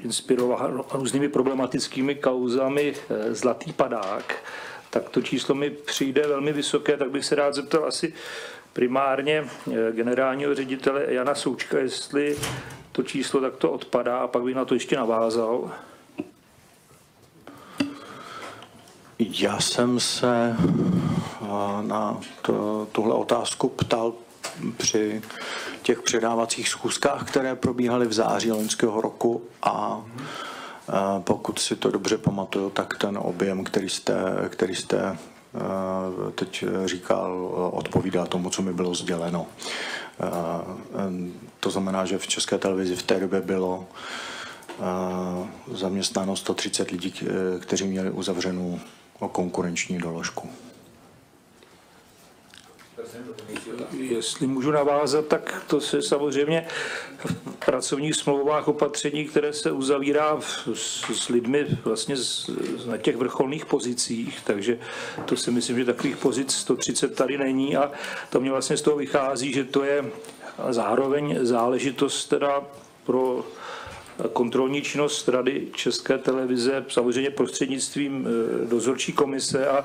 inspirováno různými problematickými kauzami Zlatý padák, tak to číslo mi přijde velmi vysoké, tak bych se rád zeptal asi primárně eh, generálního ředitele Jana Součka, jestli to číslo takto odpadá a pak bych na to ještě navázal. Já jsem se eh, na to, tuhle otázku ptal při těch předávacích schůzkách, které probíhaly v září loňského roku a eh, pokud si to dobře pamatuju, tak ten objem, který jste, který jste teď říkal, odpovídá tomu, co mi bylo sděleno. Eh, to znamená, že v České televizi v té době bylo eh, zaměstnáno 130 lidí, kteří měli uzavřenou konkurenční doložku. Jestli můžu navázat, tak to se samozřejmě v pracovních smlouvách opatření, které se uzavírá s, s lidmi vlastně z, na těch vrcholných pozicích, takže to si myslím, že takových pozic 130 tady není a to mě vlastně z toho vychází, že to je zároveň záležitost teda pro kontrolní činnost Rady České televize, samozřejmě prostřednictvím eh, dozorčí komise a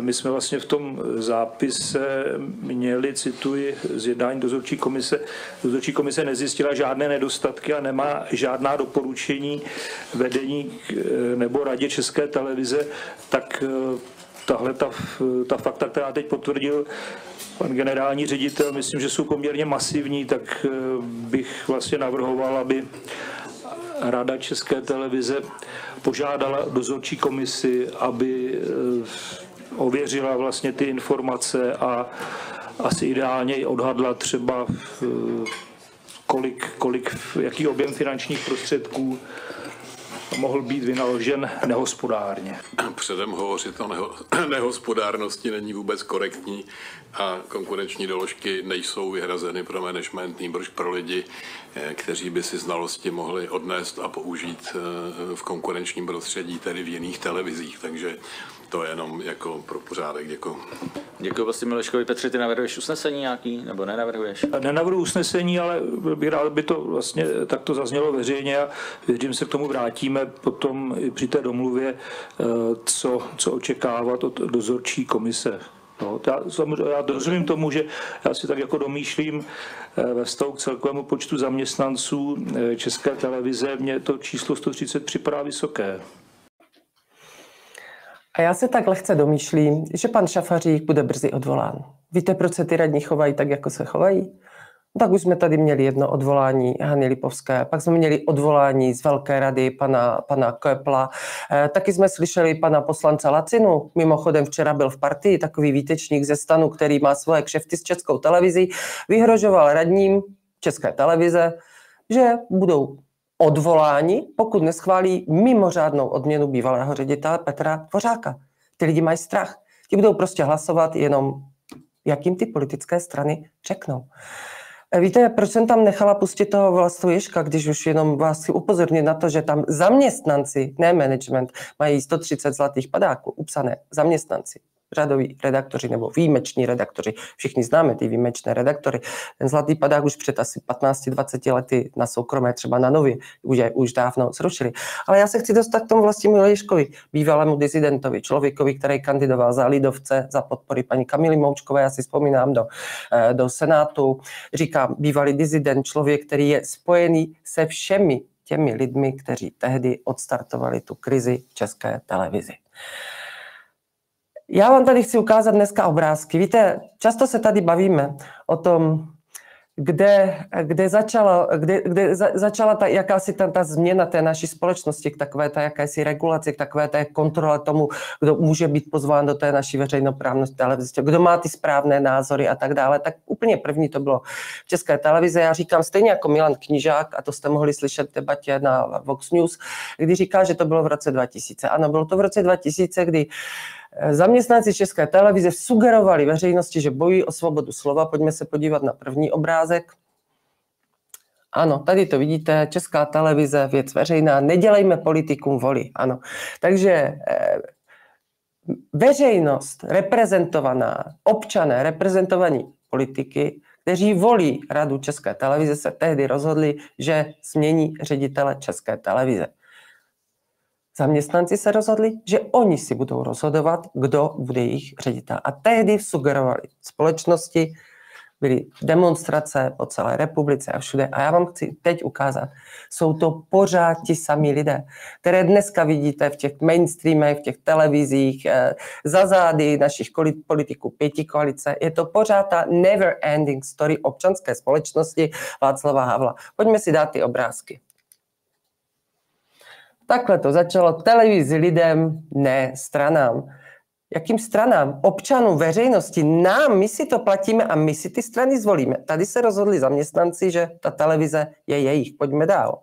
my jsme vlastně v tom zápise měli, cituji, z jednání dozorčí komise, dozorčí komise nezjistila žádné nedostatky a nemá žádná doporučení vedení nebo radě České televize, tak tahle ta, ta fakta, která teď potvrdil pan generální ředitel, myslím, že jsou poměrně masivní, tak bych vlastně navrhoval, aby Rada České televize požádala dozorčí komisi, aby eh, ověřila vlastně ty informace a asi ideálně odhadla třeba eh, kolik, kolik, jaký objem finančních prostředků mohl být vynaložen nehospodárně. Předem hovořit o neho, (clears throat) nehospodárnosti není vůbec korektní a konkurenční doložky nejsou vyhrazeny pro management, nýbrž pro lidi, eh, kteří by si znalosti mohli odnést a použít eh, v konkurenčním prostředí, tedy v jiných televizích. Takže to je jenom jako pro pořádek. Děkuji. Děkuji vlastně Mileškovi. Petře, ty navrhuješ usnesení nějaký, nebo nenavrhuješ? Nenavrhu usnesení, ale bych rád, by to vlastně takto zaznělo veřejně a věřím se k tomu vrátíme potom i při té domluvě, eh, co, co očekávat od dozorčí komise. No, já, samozřejmě, já rozumím tomu, že já si tak jako domýšlím eh, ve vztahu k celkovému počtu zaměstnanců eh, České televize, mně to číslo 130 připadá vysoké. A já se tak lehce domýšlím, že pan Šafařík bude brzy odvolán. Víte, proč se ty radní chovají tak, jako se chovají? Tak už jsme tady měli jedno odvolání Hany Lipovské, pak jsme měli odvolání z Velké rady pana, pana Köpla, e, taky jsme slyšeli pana poslance Lacinu, mimochodem včera byl v partii takový výtečník ze stanu, který má svoje kšefty s českou televizí, vyhrožoval radním České televize, že budou odvoláni, pokud neschválí mimořádnou odměnu bývalého ředitele Petra Dvořáka. Ty lidi mají strach. Ti budou prostě hlasovat jenom, jakým ty politické strany řeknou. E, víte, proč jsem tam nechala pustit toho Vlastu Ježka, když už jenom vás chci upozornit na to, že tam zaměstnanci, ne management, mají 130 zlatých padáků, upsané zaměstnanci řadoví redaktoři nebo výjimeční redaktoři. Všichni známe ty výjimečné redaktory. Ten zlatý padák už před asi 15-20 lety na soukromé, třeba na nově, už, je, už dávno zrušili. Ale já se chci dostat k tomu vlastnímu Lejškovi, bývalému disidentovi, člověkovi, který kandidoval za Lidovce, za podpory paní Kamily Moučkové, já si vzpomínám do, eh, do Senátu. Říkám, bývalý dizident, člověk, který je spojený se všemi těmi lidmi, kteří tehdy odstartovali tu krizi v české televizi. Já vám tady chci ukázat dneska obrázky. Víte, často se tady bavíme o tom, kde, kde, začala, kde, kde za, začala ta, jakási ta, ta změna té naší společnosti k takové té jakési regulaci, k takové té kontrole tomu, kdo může být pozván do té naší veřejnoprávné televize, kdo má ty správné názory a tak dále. Tak úplně první to bylo v České televize. Já říkám stejně jako Milan Knižák, a to jste mohli slyšet v debatě na Vox News, kdy říká, že to bylo v roce 2000. Ano, bylo to v roce 2000, kdy Zaměstnanci České televize sugerovali veřejnosti, že bojí o svobodu slova. Pojďme se podívat na první obrázek. Ano, tady to vidíte, Česká televize, věc veřejná, nedělejme politikům voli. Ano, takže eh, veřejnost reprezentovaná, občané reprezentovaní politiky, kteří volí radu České televize, se tehdy rozhodli, že změní ředitele České televize. Zaměstnanci se rozhodli, že oni si budou rozhodovat, kdo bude jejich ředitel. A tehdy sugerovali společnosti, byly demonstrace po celé republice a všude. A já vám chci teď ukázat, jsou to pořád ti samí lidé, které dneska vidíte v těch mainstreamech, v těch televizích, eh, za zády našich politiků pěti koalice. Je to pořád ta never ending story občanské společnosti Václava Havla. Pojďme si dát ty obrázky. Takhle to začalo televizi lidem, ne stranám. Jakým stranám? Občanům, veřejnosti, nám, my si to platíme a my si ty strany zvolíme. Tady se rozhodli zaměstnanci, že ta televize je jejich. Pojďme dál.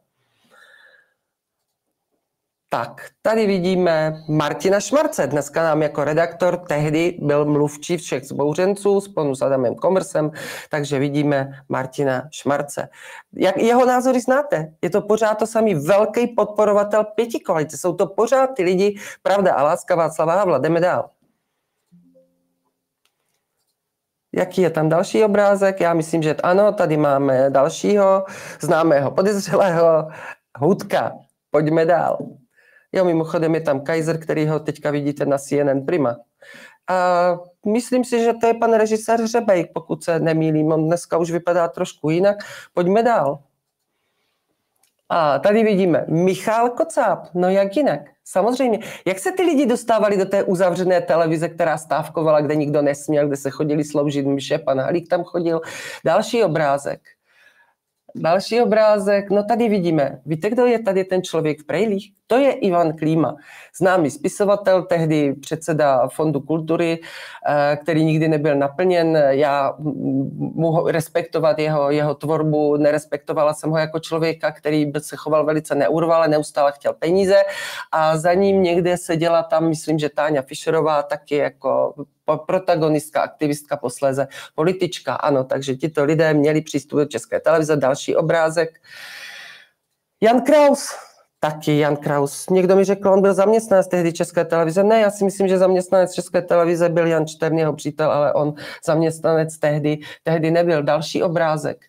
Tak, tady vidíme Martina Šmarce. Dneska nám jako redaktor tehdy byl mluvčí všech zbouřenců spolu s Adamem Komrsem, takže vidíme Martina Šmarce. Jak jeho názory znáte? Je to pořád to samý velký podporovatel pěti koalice. Jsou to pořád ty lidi, pravda a láska Václava Havla. Jdeme dál. Jaký je tam další obrázek? Já myslím, že ano, tady máme dalšího známého podezřelého Hudka. Pojďme dál. Jo, mimochodem je tam Kaiser, který ho teďka vidíte na CNN Prima. A myslím si, že to je pan režisér Hřebejk, pokud se nemýlím. On dneska už vypadá trošku jinak. Pojďme dál. A tady vidíme Michal Kocáb, no jak jinak. Samozřejmě. Jak se ty lidi dostávali do té uzavřené televize, která stávkovala, kde nikdo nesměl, kde se chodili sloužit myše, pan Halík tam chodil. Další obrázek. Další obrázek, no tady vidíme. Víte, kdo je tady ten člověk v Prejlích? To je Ivan Klíma, známý spisovatel, tehdy předseda Fondu kultury, eh, který nikdy nebyl naplněn. Já mohu respektovat jeho, jeho tvorbu, nerespektovala jsem ho jako člověka, který se choval velice neurvale, neustále chtěl peníze a za ním někde seděla tam, myslím, že Táňa Fischerová, taky jako protagonistka, aktivistka, posléze politička, ano, takže tito lidé měli přístup do České televize, další obrázek. Jan Kraus, taky Jan Kraus. Někdo mi řekl, on byl zaměstnanec tehdy České televize. Ne, já si myslím, že zaměstnanec České televize byl Jan Čtern, jeho přítel, ale on zaměstnanec tehdy, tehdy nebyl. Další obrázek.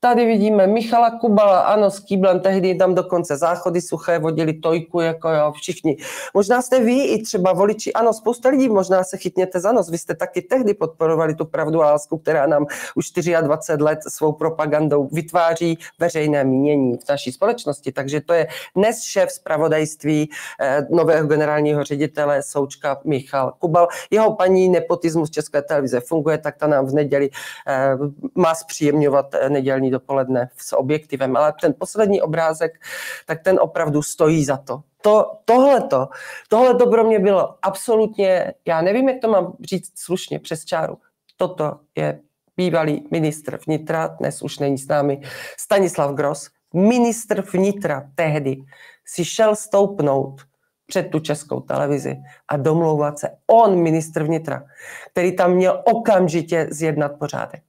Tady vidíme Michala Kubala, ano, s kýblem, tehdy tam dokonce záchody suché, vodili tojku, jako jo, všichni. Možná jste vy i třeba voliči, ano, spousta lidí, možná se chytněte za nos, vy jste taky tehdy podporovali tu pravdu a lásku, která nám už 24 let svou propagandou vytváří veřejné mínění v naší společnosti. Takže to je dnes šéf zpravodajství eh, nového generálního ředitele Součka Michal Kubal. Jeho paní nepotismus České televize funguje, tak ta nám v neděli eh, má zpříjemňovat eh, nedělní pondělí dopoledne s objektivem, ale ten poslední obrázek, tak ten opravdu stojí za to. To, tohleto, tohleto pro mě bylo absolutně, já nevím, jak to mám říct slušně, přes čáru. Toto je bývalý ministr vnitra, dnes už není s námi, Stanislav Gross, ministr vnitra tehdy si šel stoupnout před tu českou televizi a domlouvat se. On, ministr vnitra, který tam měl okamžitě zjednat pořádek.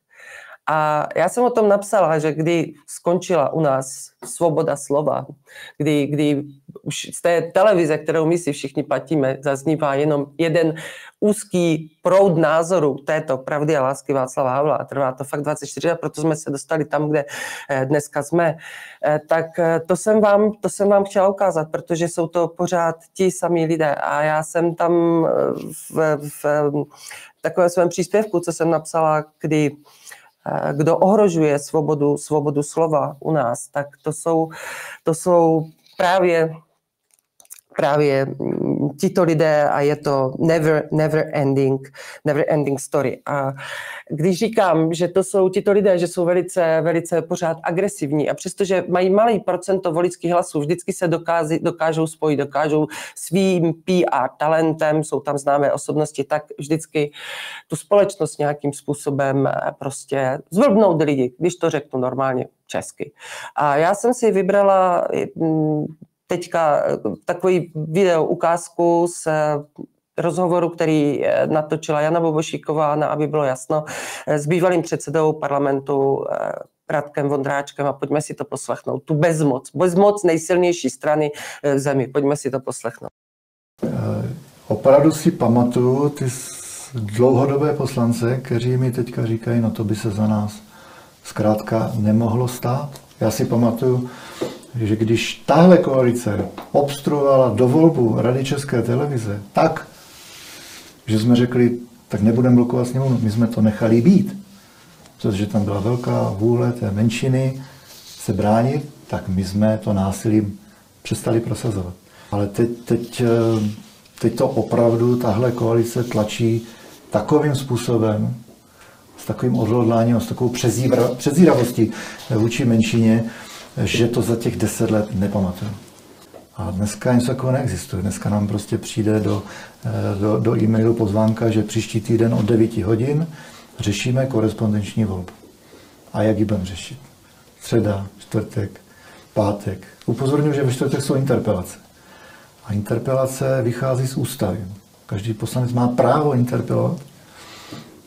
A já jsem o tom napsala, že kdy skončila u nás svoboda slova, kdy, kdy už z té televize, kterou my si všichni platíme, zaznívá jenom jeden úzký proud názoru této pravdy a lásky Václava Havla. A trvá to fakt 24 a proto jsme se dostali tam, kde eh, dneska jsme, eh, tak eh, to jsem vám, to jsem vám chtěla ukázat, protože jsou to pořád ti samí lidé. A já jsem tam v, v, takovém svém příspěvku, co jsem napsala, kdy kdo ohrožuje svobodu, svobodu slova u nás, tak to jsou, to jsou právě právě mm, tito lidé a je to never, never ending, never ending story. A když říkám, že to jsou tito lidé, že jsou velice, velice pořád agresivní a přestože mají malý procento voličských hlasů, vždycky se dokází, dokážou spojit, dokážou svým PR talentem, jsou tam známé osobnosti, tak vždycky tu společnost nějakým způsobem eh, prostě zvlbnout lidi, když to řeknu normálně česky. A já jsem si vybrala mm, teďka eh, takový video ukázku z eh, rozhovoru, který eh, natočila Jana Bobošíková, na aby bylo jasno, s bývalým předsedou parlamentu Radkem Vondráčkem a pojďme si to poslechnout. Tu bezmoc, bezmoc nejsilnější strany v zemi. Pojďme si to poslechnout. Opravdu si pamatuju ty dlouhodobé poslance, kteří mi teďka říkají, no to by se za nás zkrátka nemohlo stát. Já si pamatuju, že když tahle koalice obstruovala do volbu Rady České televize tak, že jsme řekli, tak nebudeme blokovat sněmovnu, my jsme to nechali být, protože tam byla velká vůle té menšiny se bránit, tak my jsme to násilím přestali prosazovat. Ale teď, teď, eh, teď to opravdu tahle koalice tlačí takovým způsobem, s takovým odhodláním s takovou přezíravostí vůči menšině, že to za těch deset let nepamatuju. A dneska něco takového neexistuje. Dneska nám prostě přijde do, eh, do, do e-mailu pozvánka, že příští týden od 9 hodin řešíme korespondenční volbu. A jak ji budeme řešit? Středa, čtvrtek, pátek. Upozorňuji, že ve čtvrtek jsou interpelace. A interpelace vychází z ústavy. Každý poslanec má právo interpelovat.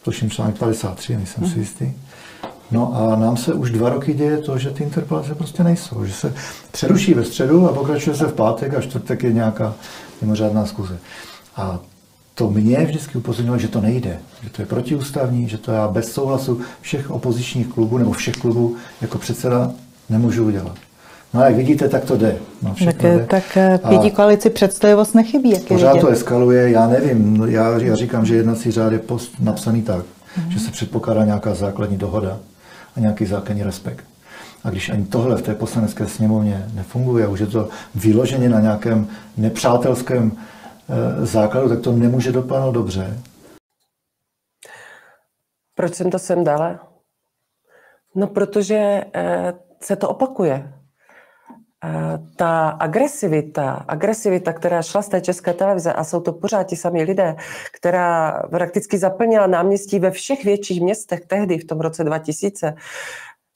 Tuším článek 53, nejsem si jistý. No a nám se už dva roky děje to, že ty interpelace prostě nejsou, že se přeruší ve středu a pokračuje se v pátek a čtvrtek je nějaká mimořádná zkuze. A to mě vždycky upozornilo, že to nejde, že to je protiústavní, že to já bez souhlasu všech opozičních klubů nebo všech klubů jako předseda nemůžu udělat. No a jak vidíte, tak to jde. No, tak, jde. tak eh, pěti koalici představivost nechybí, jak Pořád to eskaluje, já nevím, já, já říkám, že jednací řád je post napsaný tak, mm-hmm. že se předpokládá nějaká základní dohoda a nějaký základní respekt. A když ani tohle v té poslanecké sněmovně nefunguje, už je to vyloženě na nějakém nepřátelském e, základu, tak to nemůže dopadnout dobře. Proč jsem to sem dala? No, protože e, se to opakuje. Ta agresivita, agresivita, která šla z té české televize, a jsou to pořád ti sami lidé, která prakticky zaplnila náměstí ve všech větších městech tehdy, v tom roce 2000,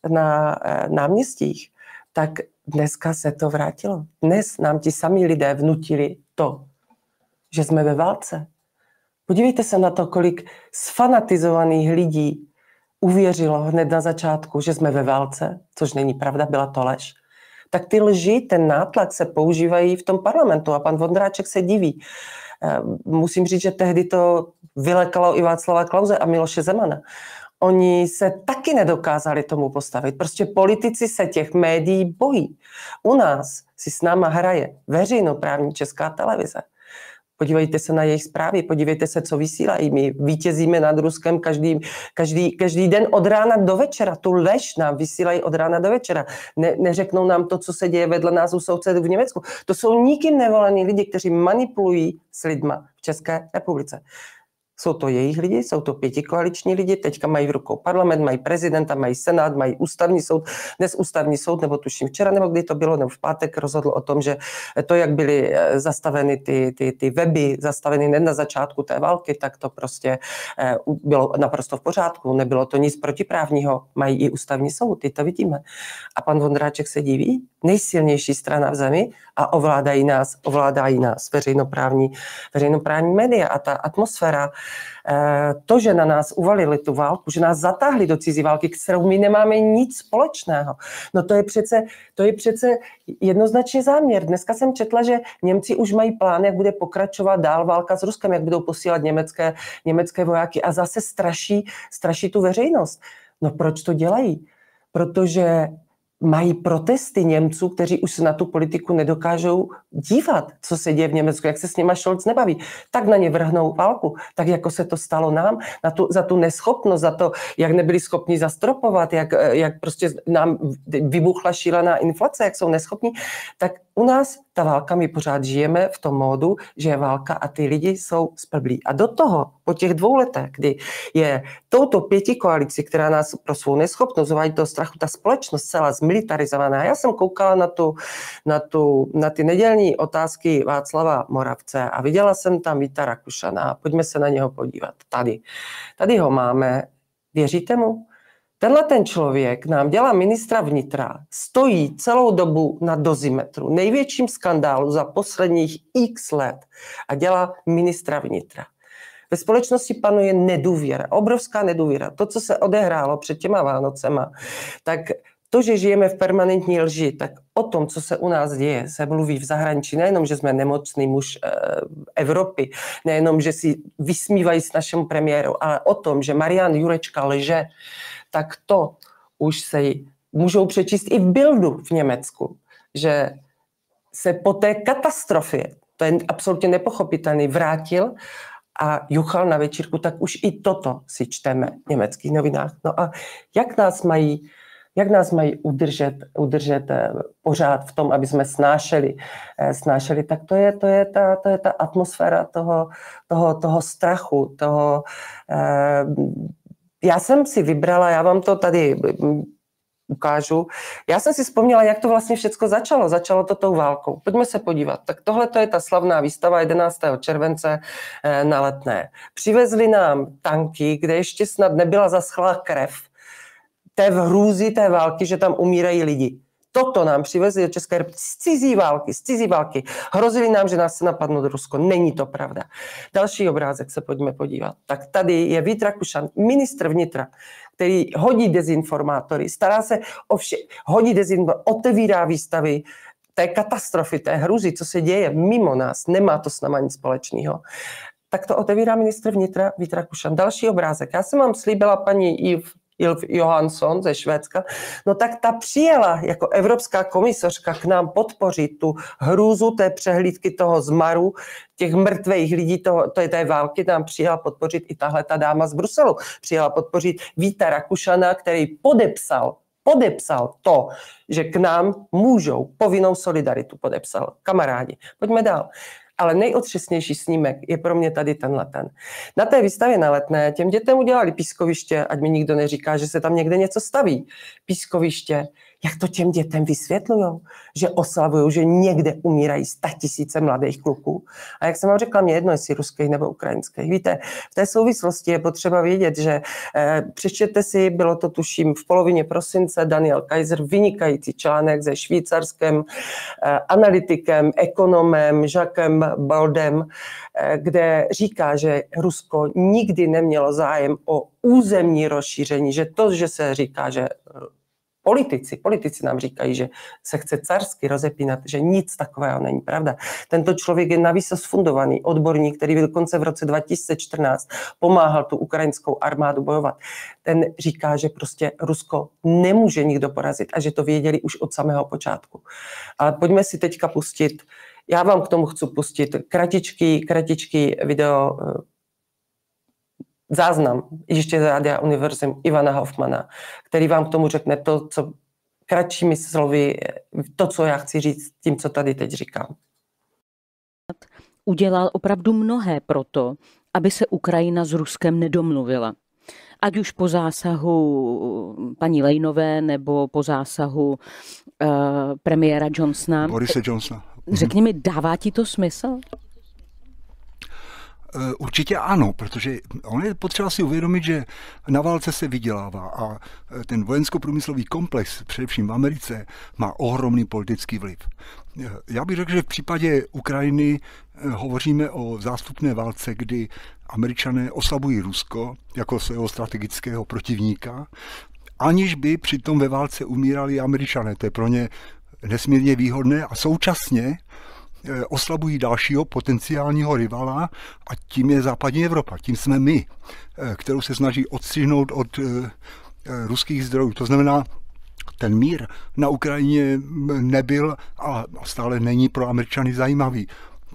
na eh, náměstích, tak dneska se to vrátilo. Dnes nám ti sami lidé vnutili to, že jsme ve válce. Podívejte se na to, kolik sfanatizovaných lidí uvěřilo hned na začátku, že jsme ve válce, což není pravda, byla to lež. Tak ty lži, ten nátlak se používají v tom parlamentu a pan Vondráček se diví. Eh, musím říct, že tehdy to vylekalo i Václava Klauze a Miloše Zemana oni se taky nedokázali tomu postavit. Prostě politici se těch médií bojí. U nás si s náma hraje veřejnoprávní česká televize. Podívejte se na jejich zprávy, podívejte se, co vysílají. My vítězíme nad Ruskem každý, každý, každý den od rána do večera. Tu lež nám vysílají od rána do večera. Ne, neřeknou nám to, co se děje vedle nás u sousedů v Německu. To jsou nikým nevolení lidi, kteří manipulují s lidma v České republice. Jsou to jejich lidi, jsou to pětikoaliční lidi, teďka mají v rukou parlament, mají prezidenta, mají senát, mají ústavní soud. Dnes ústavní soud, nebo tuším včera, nebo kdy to bylo, nebo v pátek rozhodl o tom, že to, jak byly eh, zastaveny ty, ty, ty weby, zastaveny ne na začátku té války, tak to prostě eh, bylo naprosto v pořádku. Nebylo to nic protiprávního, mají i ústavní soud, ty to vidíme. A pan Vondráček se diví, nejsilnější strana v zemi a ovládají nás, ovládají nás veřejnoprávní, veřejnoprávní média a ta atmosféra, to, že na nás uvalili tu válku, že nás zatáhli do cizí války, kterou my nemáme nic společného. No to je přece, to je přece jednoznačně záměr. Dneska jsem četla, že Němci už mají plán, jak bude pokračovat dál válka s Ruskem, jak budou posílat německé, německé vojáky a zase straší, straší tu veřejnost. No proč to dělají? Protože mají protesty Němců, kteří už se na tu politiku nedokážou dívat, co se děje v Německu, jak se s nima Scholz nebaví, tak na ně vrhnou válku, tak jako se to stalo nám, na tu, za tu neschopnost, za to, jak nebyli schopni zastropovat, jak, jak prostě nám vybuchla šílená inflace, jak jsou neschopní, tak u nás ta válka, my pořád žijeme v tom módu, že je válka a ty lidi jsou splblí. A do toho, po těch dvou letech, kdy je touto pěti koalici, která nás pro svou neschopnost uvádí toho strachu, ta společnost celá zmilitarizovaná. Já jsem koukala na, tu, na, tu, na ty nedělní otázky Václava Moravce a viděla jsem tam Víta Rakušana. Pojďme se na něho podívat. Tady. Tady ho máme. Věříte mu? Tenhle ten člověk nám dělá ministra vnitra, stojí celou dobu na dozimetru, největším skandálu za posledních x let a dělá ministra vnitra. Ve společnosti panuje nedůvěra, obrovská nedůvěra. To, co se odehrálo před těma Vánocema, tak to, že žijeme v permanentní lži, tak o tom, co se u nás děje, se mluví v zahraničí. Nejenom, že jsme nemocný muž e, Evropy, nejenom, že si vysmívají s našemu premiéru, ale o tom, že Marian Jurečka lže, tak to už se můžou přečíst i v Bildu v Německu, že se po té katastrofě, to je absolutně nepochopitelný, vrátil a juchal na večírku, tak už i toto si čteme v německých novinách. No a jak nás mají, jak nás mají udržet, udržet eh, pořád v tom, aby jsme snášeli, eh, snášeli tak to je, to je, ta, to je ta atmosféra toho, toho, toho strachu, toho eh, já jsem si vybrala, já vám to tady mm, ukážu. Já jsem si vzpomněla, jak to vlastně všechno začalo. Začalo to tou válkou. Pojďme se podívat. Tak tohle to je ta slavná výstava 11. července eh, na letné. Přivezli nám tanky, kde ještě snad nebyla zaschlá krev té v hrůzi té války, že tam umírají lidi. Toto nám přivezli do České republiky z cizí války, z cizí války. Hrozili nám, že nás se napadnou Rusko. Není to pravda. Další obrázek se pojďme podívat. Tak tady je Vít Rakušan, ministr vnitra, který hodí dezinformátory, stará se o vše, hodí dezinformátory, otevírá výstavy, té katastrofy, té hruzy, co se děje mimo nás, nemá to s náma nic společného tak to otevírá ministr vnitra Vít Rakušan. Další obrázek. Já jsem vám slíbila paní Iv Ilf Johansson ze Švédska, no tak ta přijela jako evropská komisařka k nám podpořit tu hrůzu té přehlídky toho zmaru, těch mrtvých lidí, toho, to je té války, tam přijela podpořit i tahle ta dáma z Bruselu. Přijela podpořit Víta Rakušana, který podepsal podepsal to, že k nám můžou povinnou solidaritu podepsal. Kamarádi, pojďme dál ale nejotřesnější snímek je pro mě tady tenhle ten. Na té výstavě na letné těm dětem udělali pískoviště, ať mi nikdo neříká, že se tam někde něco staví. Pískoviště, jak to těm dětem vysvětlují, že oslavují, že někde umírají sta tisíce mladých kluků. A jak jsem vám řekla, mě jedno, jestli ruský nebo ukrajinský. Víte, v té souvislosti je potřeba vědět, že eh, přečtěte si, bylo to tuším v polovině prosince, Daniel Kaiser, vynikající článek se švýcarským eh, analytikem, ekonomem, Jacquem Baldem, eh, kde říká, že Rusko nikdy nemělo zájem o územní rozšíření, že to, že se říká, že politici, politici nám říkají, že se chce carsky rozepínat, že nic takového není pravda. Tento člověk je navíc fundovaný odborník, který dokonce v roce 2014 pomáhal tu ukrajinskou armádu bojovat. Ten říká, že prostě Rusko nemůže nikdo porazit a že to věděli už od samého počátku. Ale pojďme si teďka pustit, já vám k tomu chci pustit kratičký, kratičký video eh, záznam ještě z Rádia Univerzum Ivana Hoffmana, který vám k tomu řekne to, co kratšími slovy, to, co já chci říct tím, co tady teď říkám. Udělal opravdu mnohé proto, aby se Ukrajina s Ruskem nedomluvila. Ať už po zásahu paní Lejnové nebo po zásahu uh, premiéra Johnsona. Borise Johnsona. Řekni mi, dává ti to smysl? Eh, určitě ano, protože on je potřeba si uvědomit, že na válce se vydělává a eh, ten vojensko-průmyslový komplex, především v Americe, má ohromný politický vliv. Eh, já bych řekl, že v případě Ukrajiny hovoříme o zástupné válce, kdy američané oslabují Rusko jako svého strategického protivníka, aniž by přitom ve válce umírali američané. To je pro ně nesmírně výhodné a současně oslabují dalšího potenciálního rivala a tím je západní Evropa, tím jsme my, eh, kterou se snaží odstřihnout od eh, ruských zdrojů. To znamená, ten mír na Ukrajině nebyl a stále není pro Američany zajímavý.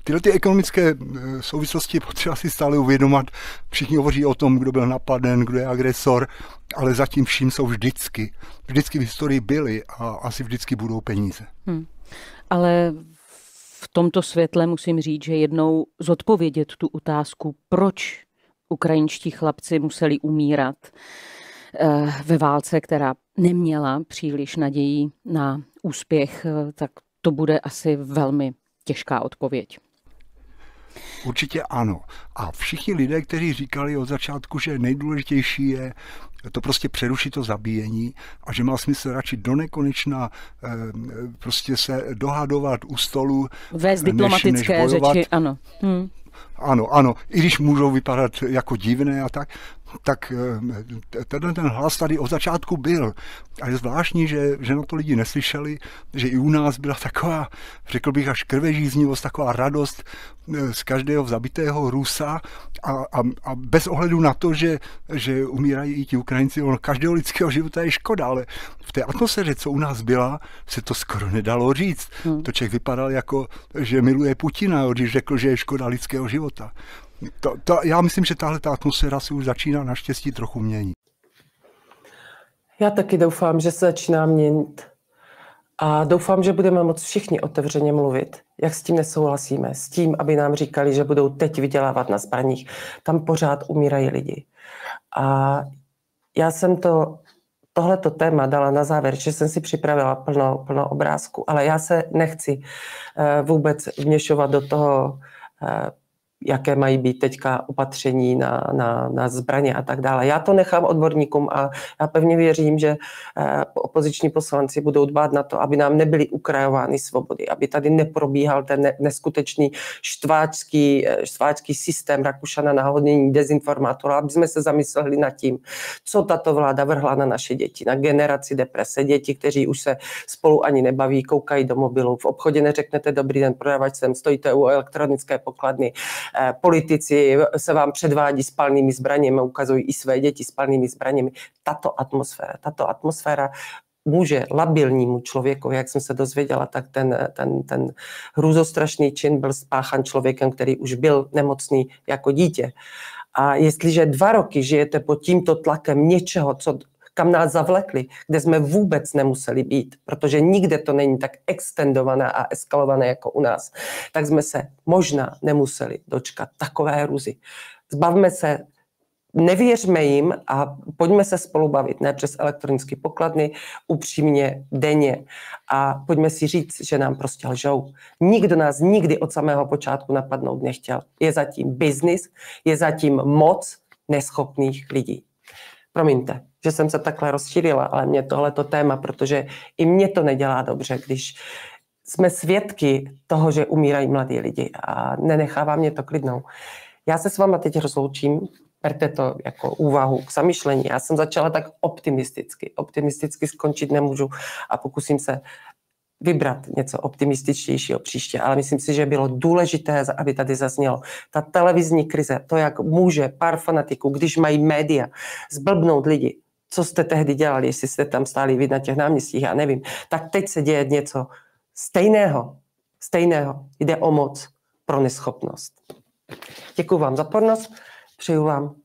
Tyhle ty ekonomické souvislosti potřeba si stále uvědomat. Všichni hovoří o tom, kdo byl napaden, kdo je agresor, ale zatím vším jsou vždycky. Vždycky v historii byly a asi vždycky budou peníze. Hmm. Ale v tomto světle musím říct, že jednou zodpovědět tu otázku, proč ukrajinští chlapci museli umírat eh, ve válce, která neměla příliš naději na úspěch, eh, tak to bude asi velmi těžká odpověď. Určitě ano. A všichni lidé, kteří říkali od začátku, že nejdůležitější je to prostě přerušit to zabíjení a že má smysl radši do nekonečna eh, prostě se dohadovat u stolu. Vést diplomatické než, než řeči, ano. Hmm. Ano, ano, i když můžou vypadat jako divné a tak, tak eh, ten, ten hlas tady od začátku byl. A je zvláštní, že, že na to lidi neslyšeli, že i u nás byla taková, řekl bych, až krvežíznivost, taková radost eh, z každého zabitého Rusa a, a, a bez ohledu na to, že, že umírají i ti Ukrajinci, on každého lidského života je škoda, ale v té atmosféře, co u nás byla, se to skoro nedalo říct. Hmm. To člověk vypadal jako, že miluje Putina, když řekl, že je škoda lidského života. To, to, já myslím, že tahle ta atmosféra se už začíná naštěstí trochu měnit. Já taky doufám, že se začíná měnit. A doufám, že budeme moct všichni otevřeně mluvit, jak s tím nesouhlasíme, s tím, aby nám říkali, že budou teď vydělávat na zbraních. Tam pořád umírají lidi. A já jsem to tohleto téma dala na závěr, že jsem si připravila plno, plno obrázku, ale já se nechci uh, vůbec vměšovat do toho uh, jaké mají být teďka opatření na, na, na zbraně a tak dále. Já to nechám odborníkům a já pevně věřím, že eh, opoziční poslanci budou dbát na to, aby nám nebyly ukrajovány svobody, aby tady neprobíhal ten neskutečný štváčský, eh, štváčský systém Rakušana na hodnění dezinformátora, aby jsme se zamysleli nad tím, co tato vláda vrhla na naše děti, na generaci deprese, děti, kteří už se spolu ani nebaví, koukají do mobilu, v obchodě neřeknete dobrý den, prodavač sem, stojíte u elektronické pokladny, politici se vám předvádí s palnými zbraněmi, ukazují i své děti s palnými zbraněmi. Tato atmosféra, tato atmosféra může labilnímu člověku, jak jsem se dozvěděla, tak ten, ten, ten hrůzostrašný čin byl spáchan člověkem, který už byl nemocný jako dítě. A jestliže dva roky žijete pod tímto tlakem něčeho, co kam nás zavlekli, kde jsme vůbec nemuseli být, protože nikde to není tak extendované a eskalované jako u nás, tak jsme se možná nemuseli dočkat takové hruzy. Zbavme se nevěřme jim a pojďme se spolu bavit, ne přes elektronické pokladny, upřímně, denně. A pojďme si říct, že nám prostě lžou. Nikdo nás nikdy od samého počátku napadnout nechtěl. Je zatím biznis, je zatím moc neschopných lidí. Promiňte, že jsem se takhle rozšířila, ale mě tohleto téma, protože i mě to nedělá dobře, když jsme svědky toho, že umírají mladí lidi a nenechává mě to klidnou. Já se s váma teď rozloučím, berte to jako úvahu k zamýšlení. Já jsem začala tak optimisticky. Optimisticky skončit nemůžu a pokusím se vybrat něco optimističtějšího příště, ale myslím si, že bylo důležité, aby tady zaznělo. Ta televizní krize, to, jak může pár fanatiků, když mají média, zblbnout lidi, co jste tehdy dělali, jestli jste tam stáli vy na těch náměstích, já nevím, tak teď se děje něco stejného. Stejného. Jde o moc pro neschopnost. Děkuji vám za pozornost. Přeju vám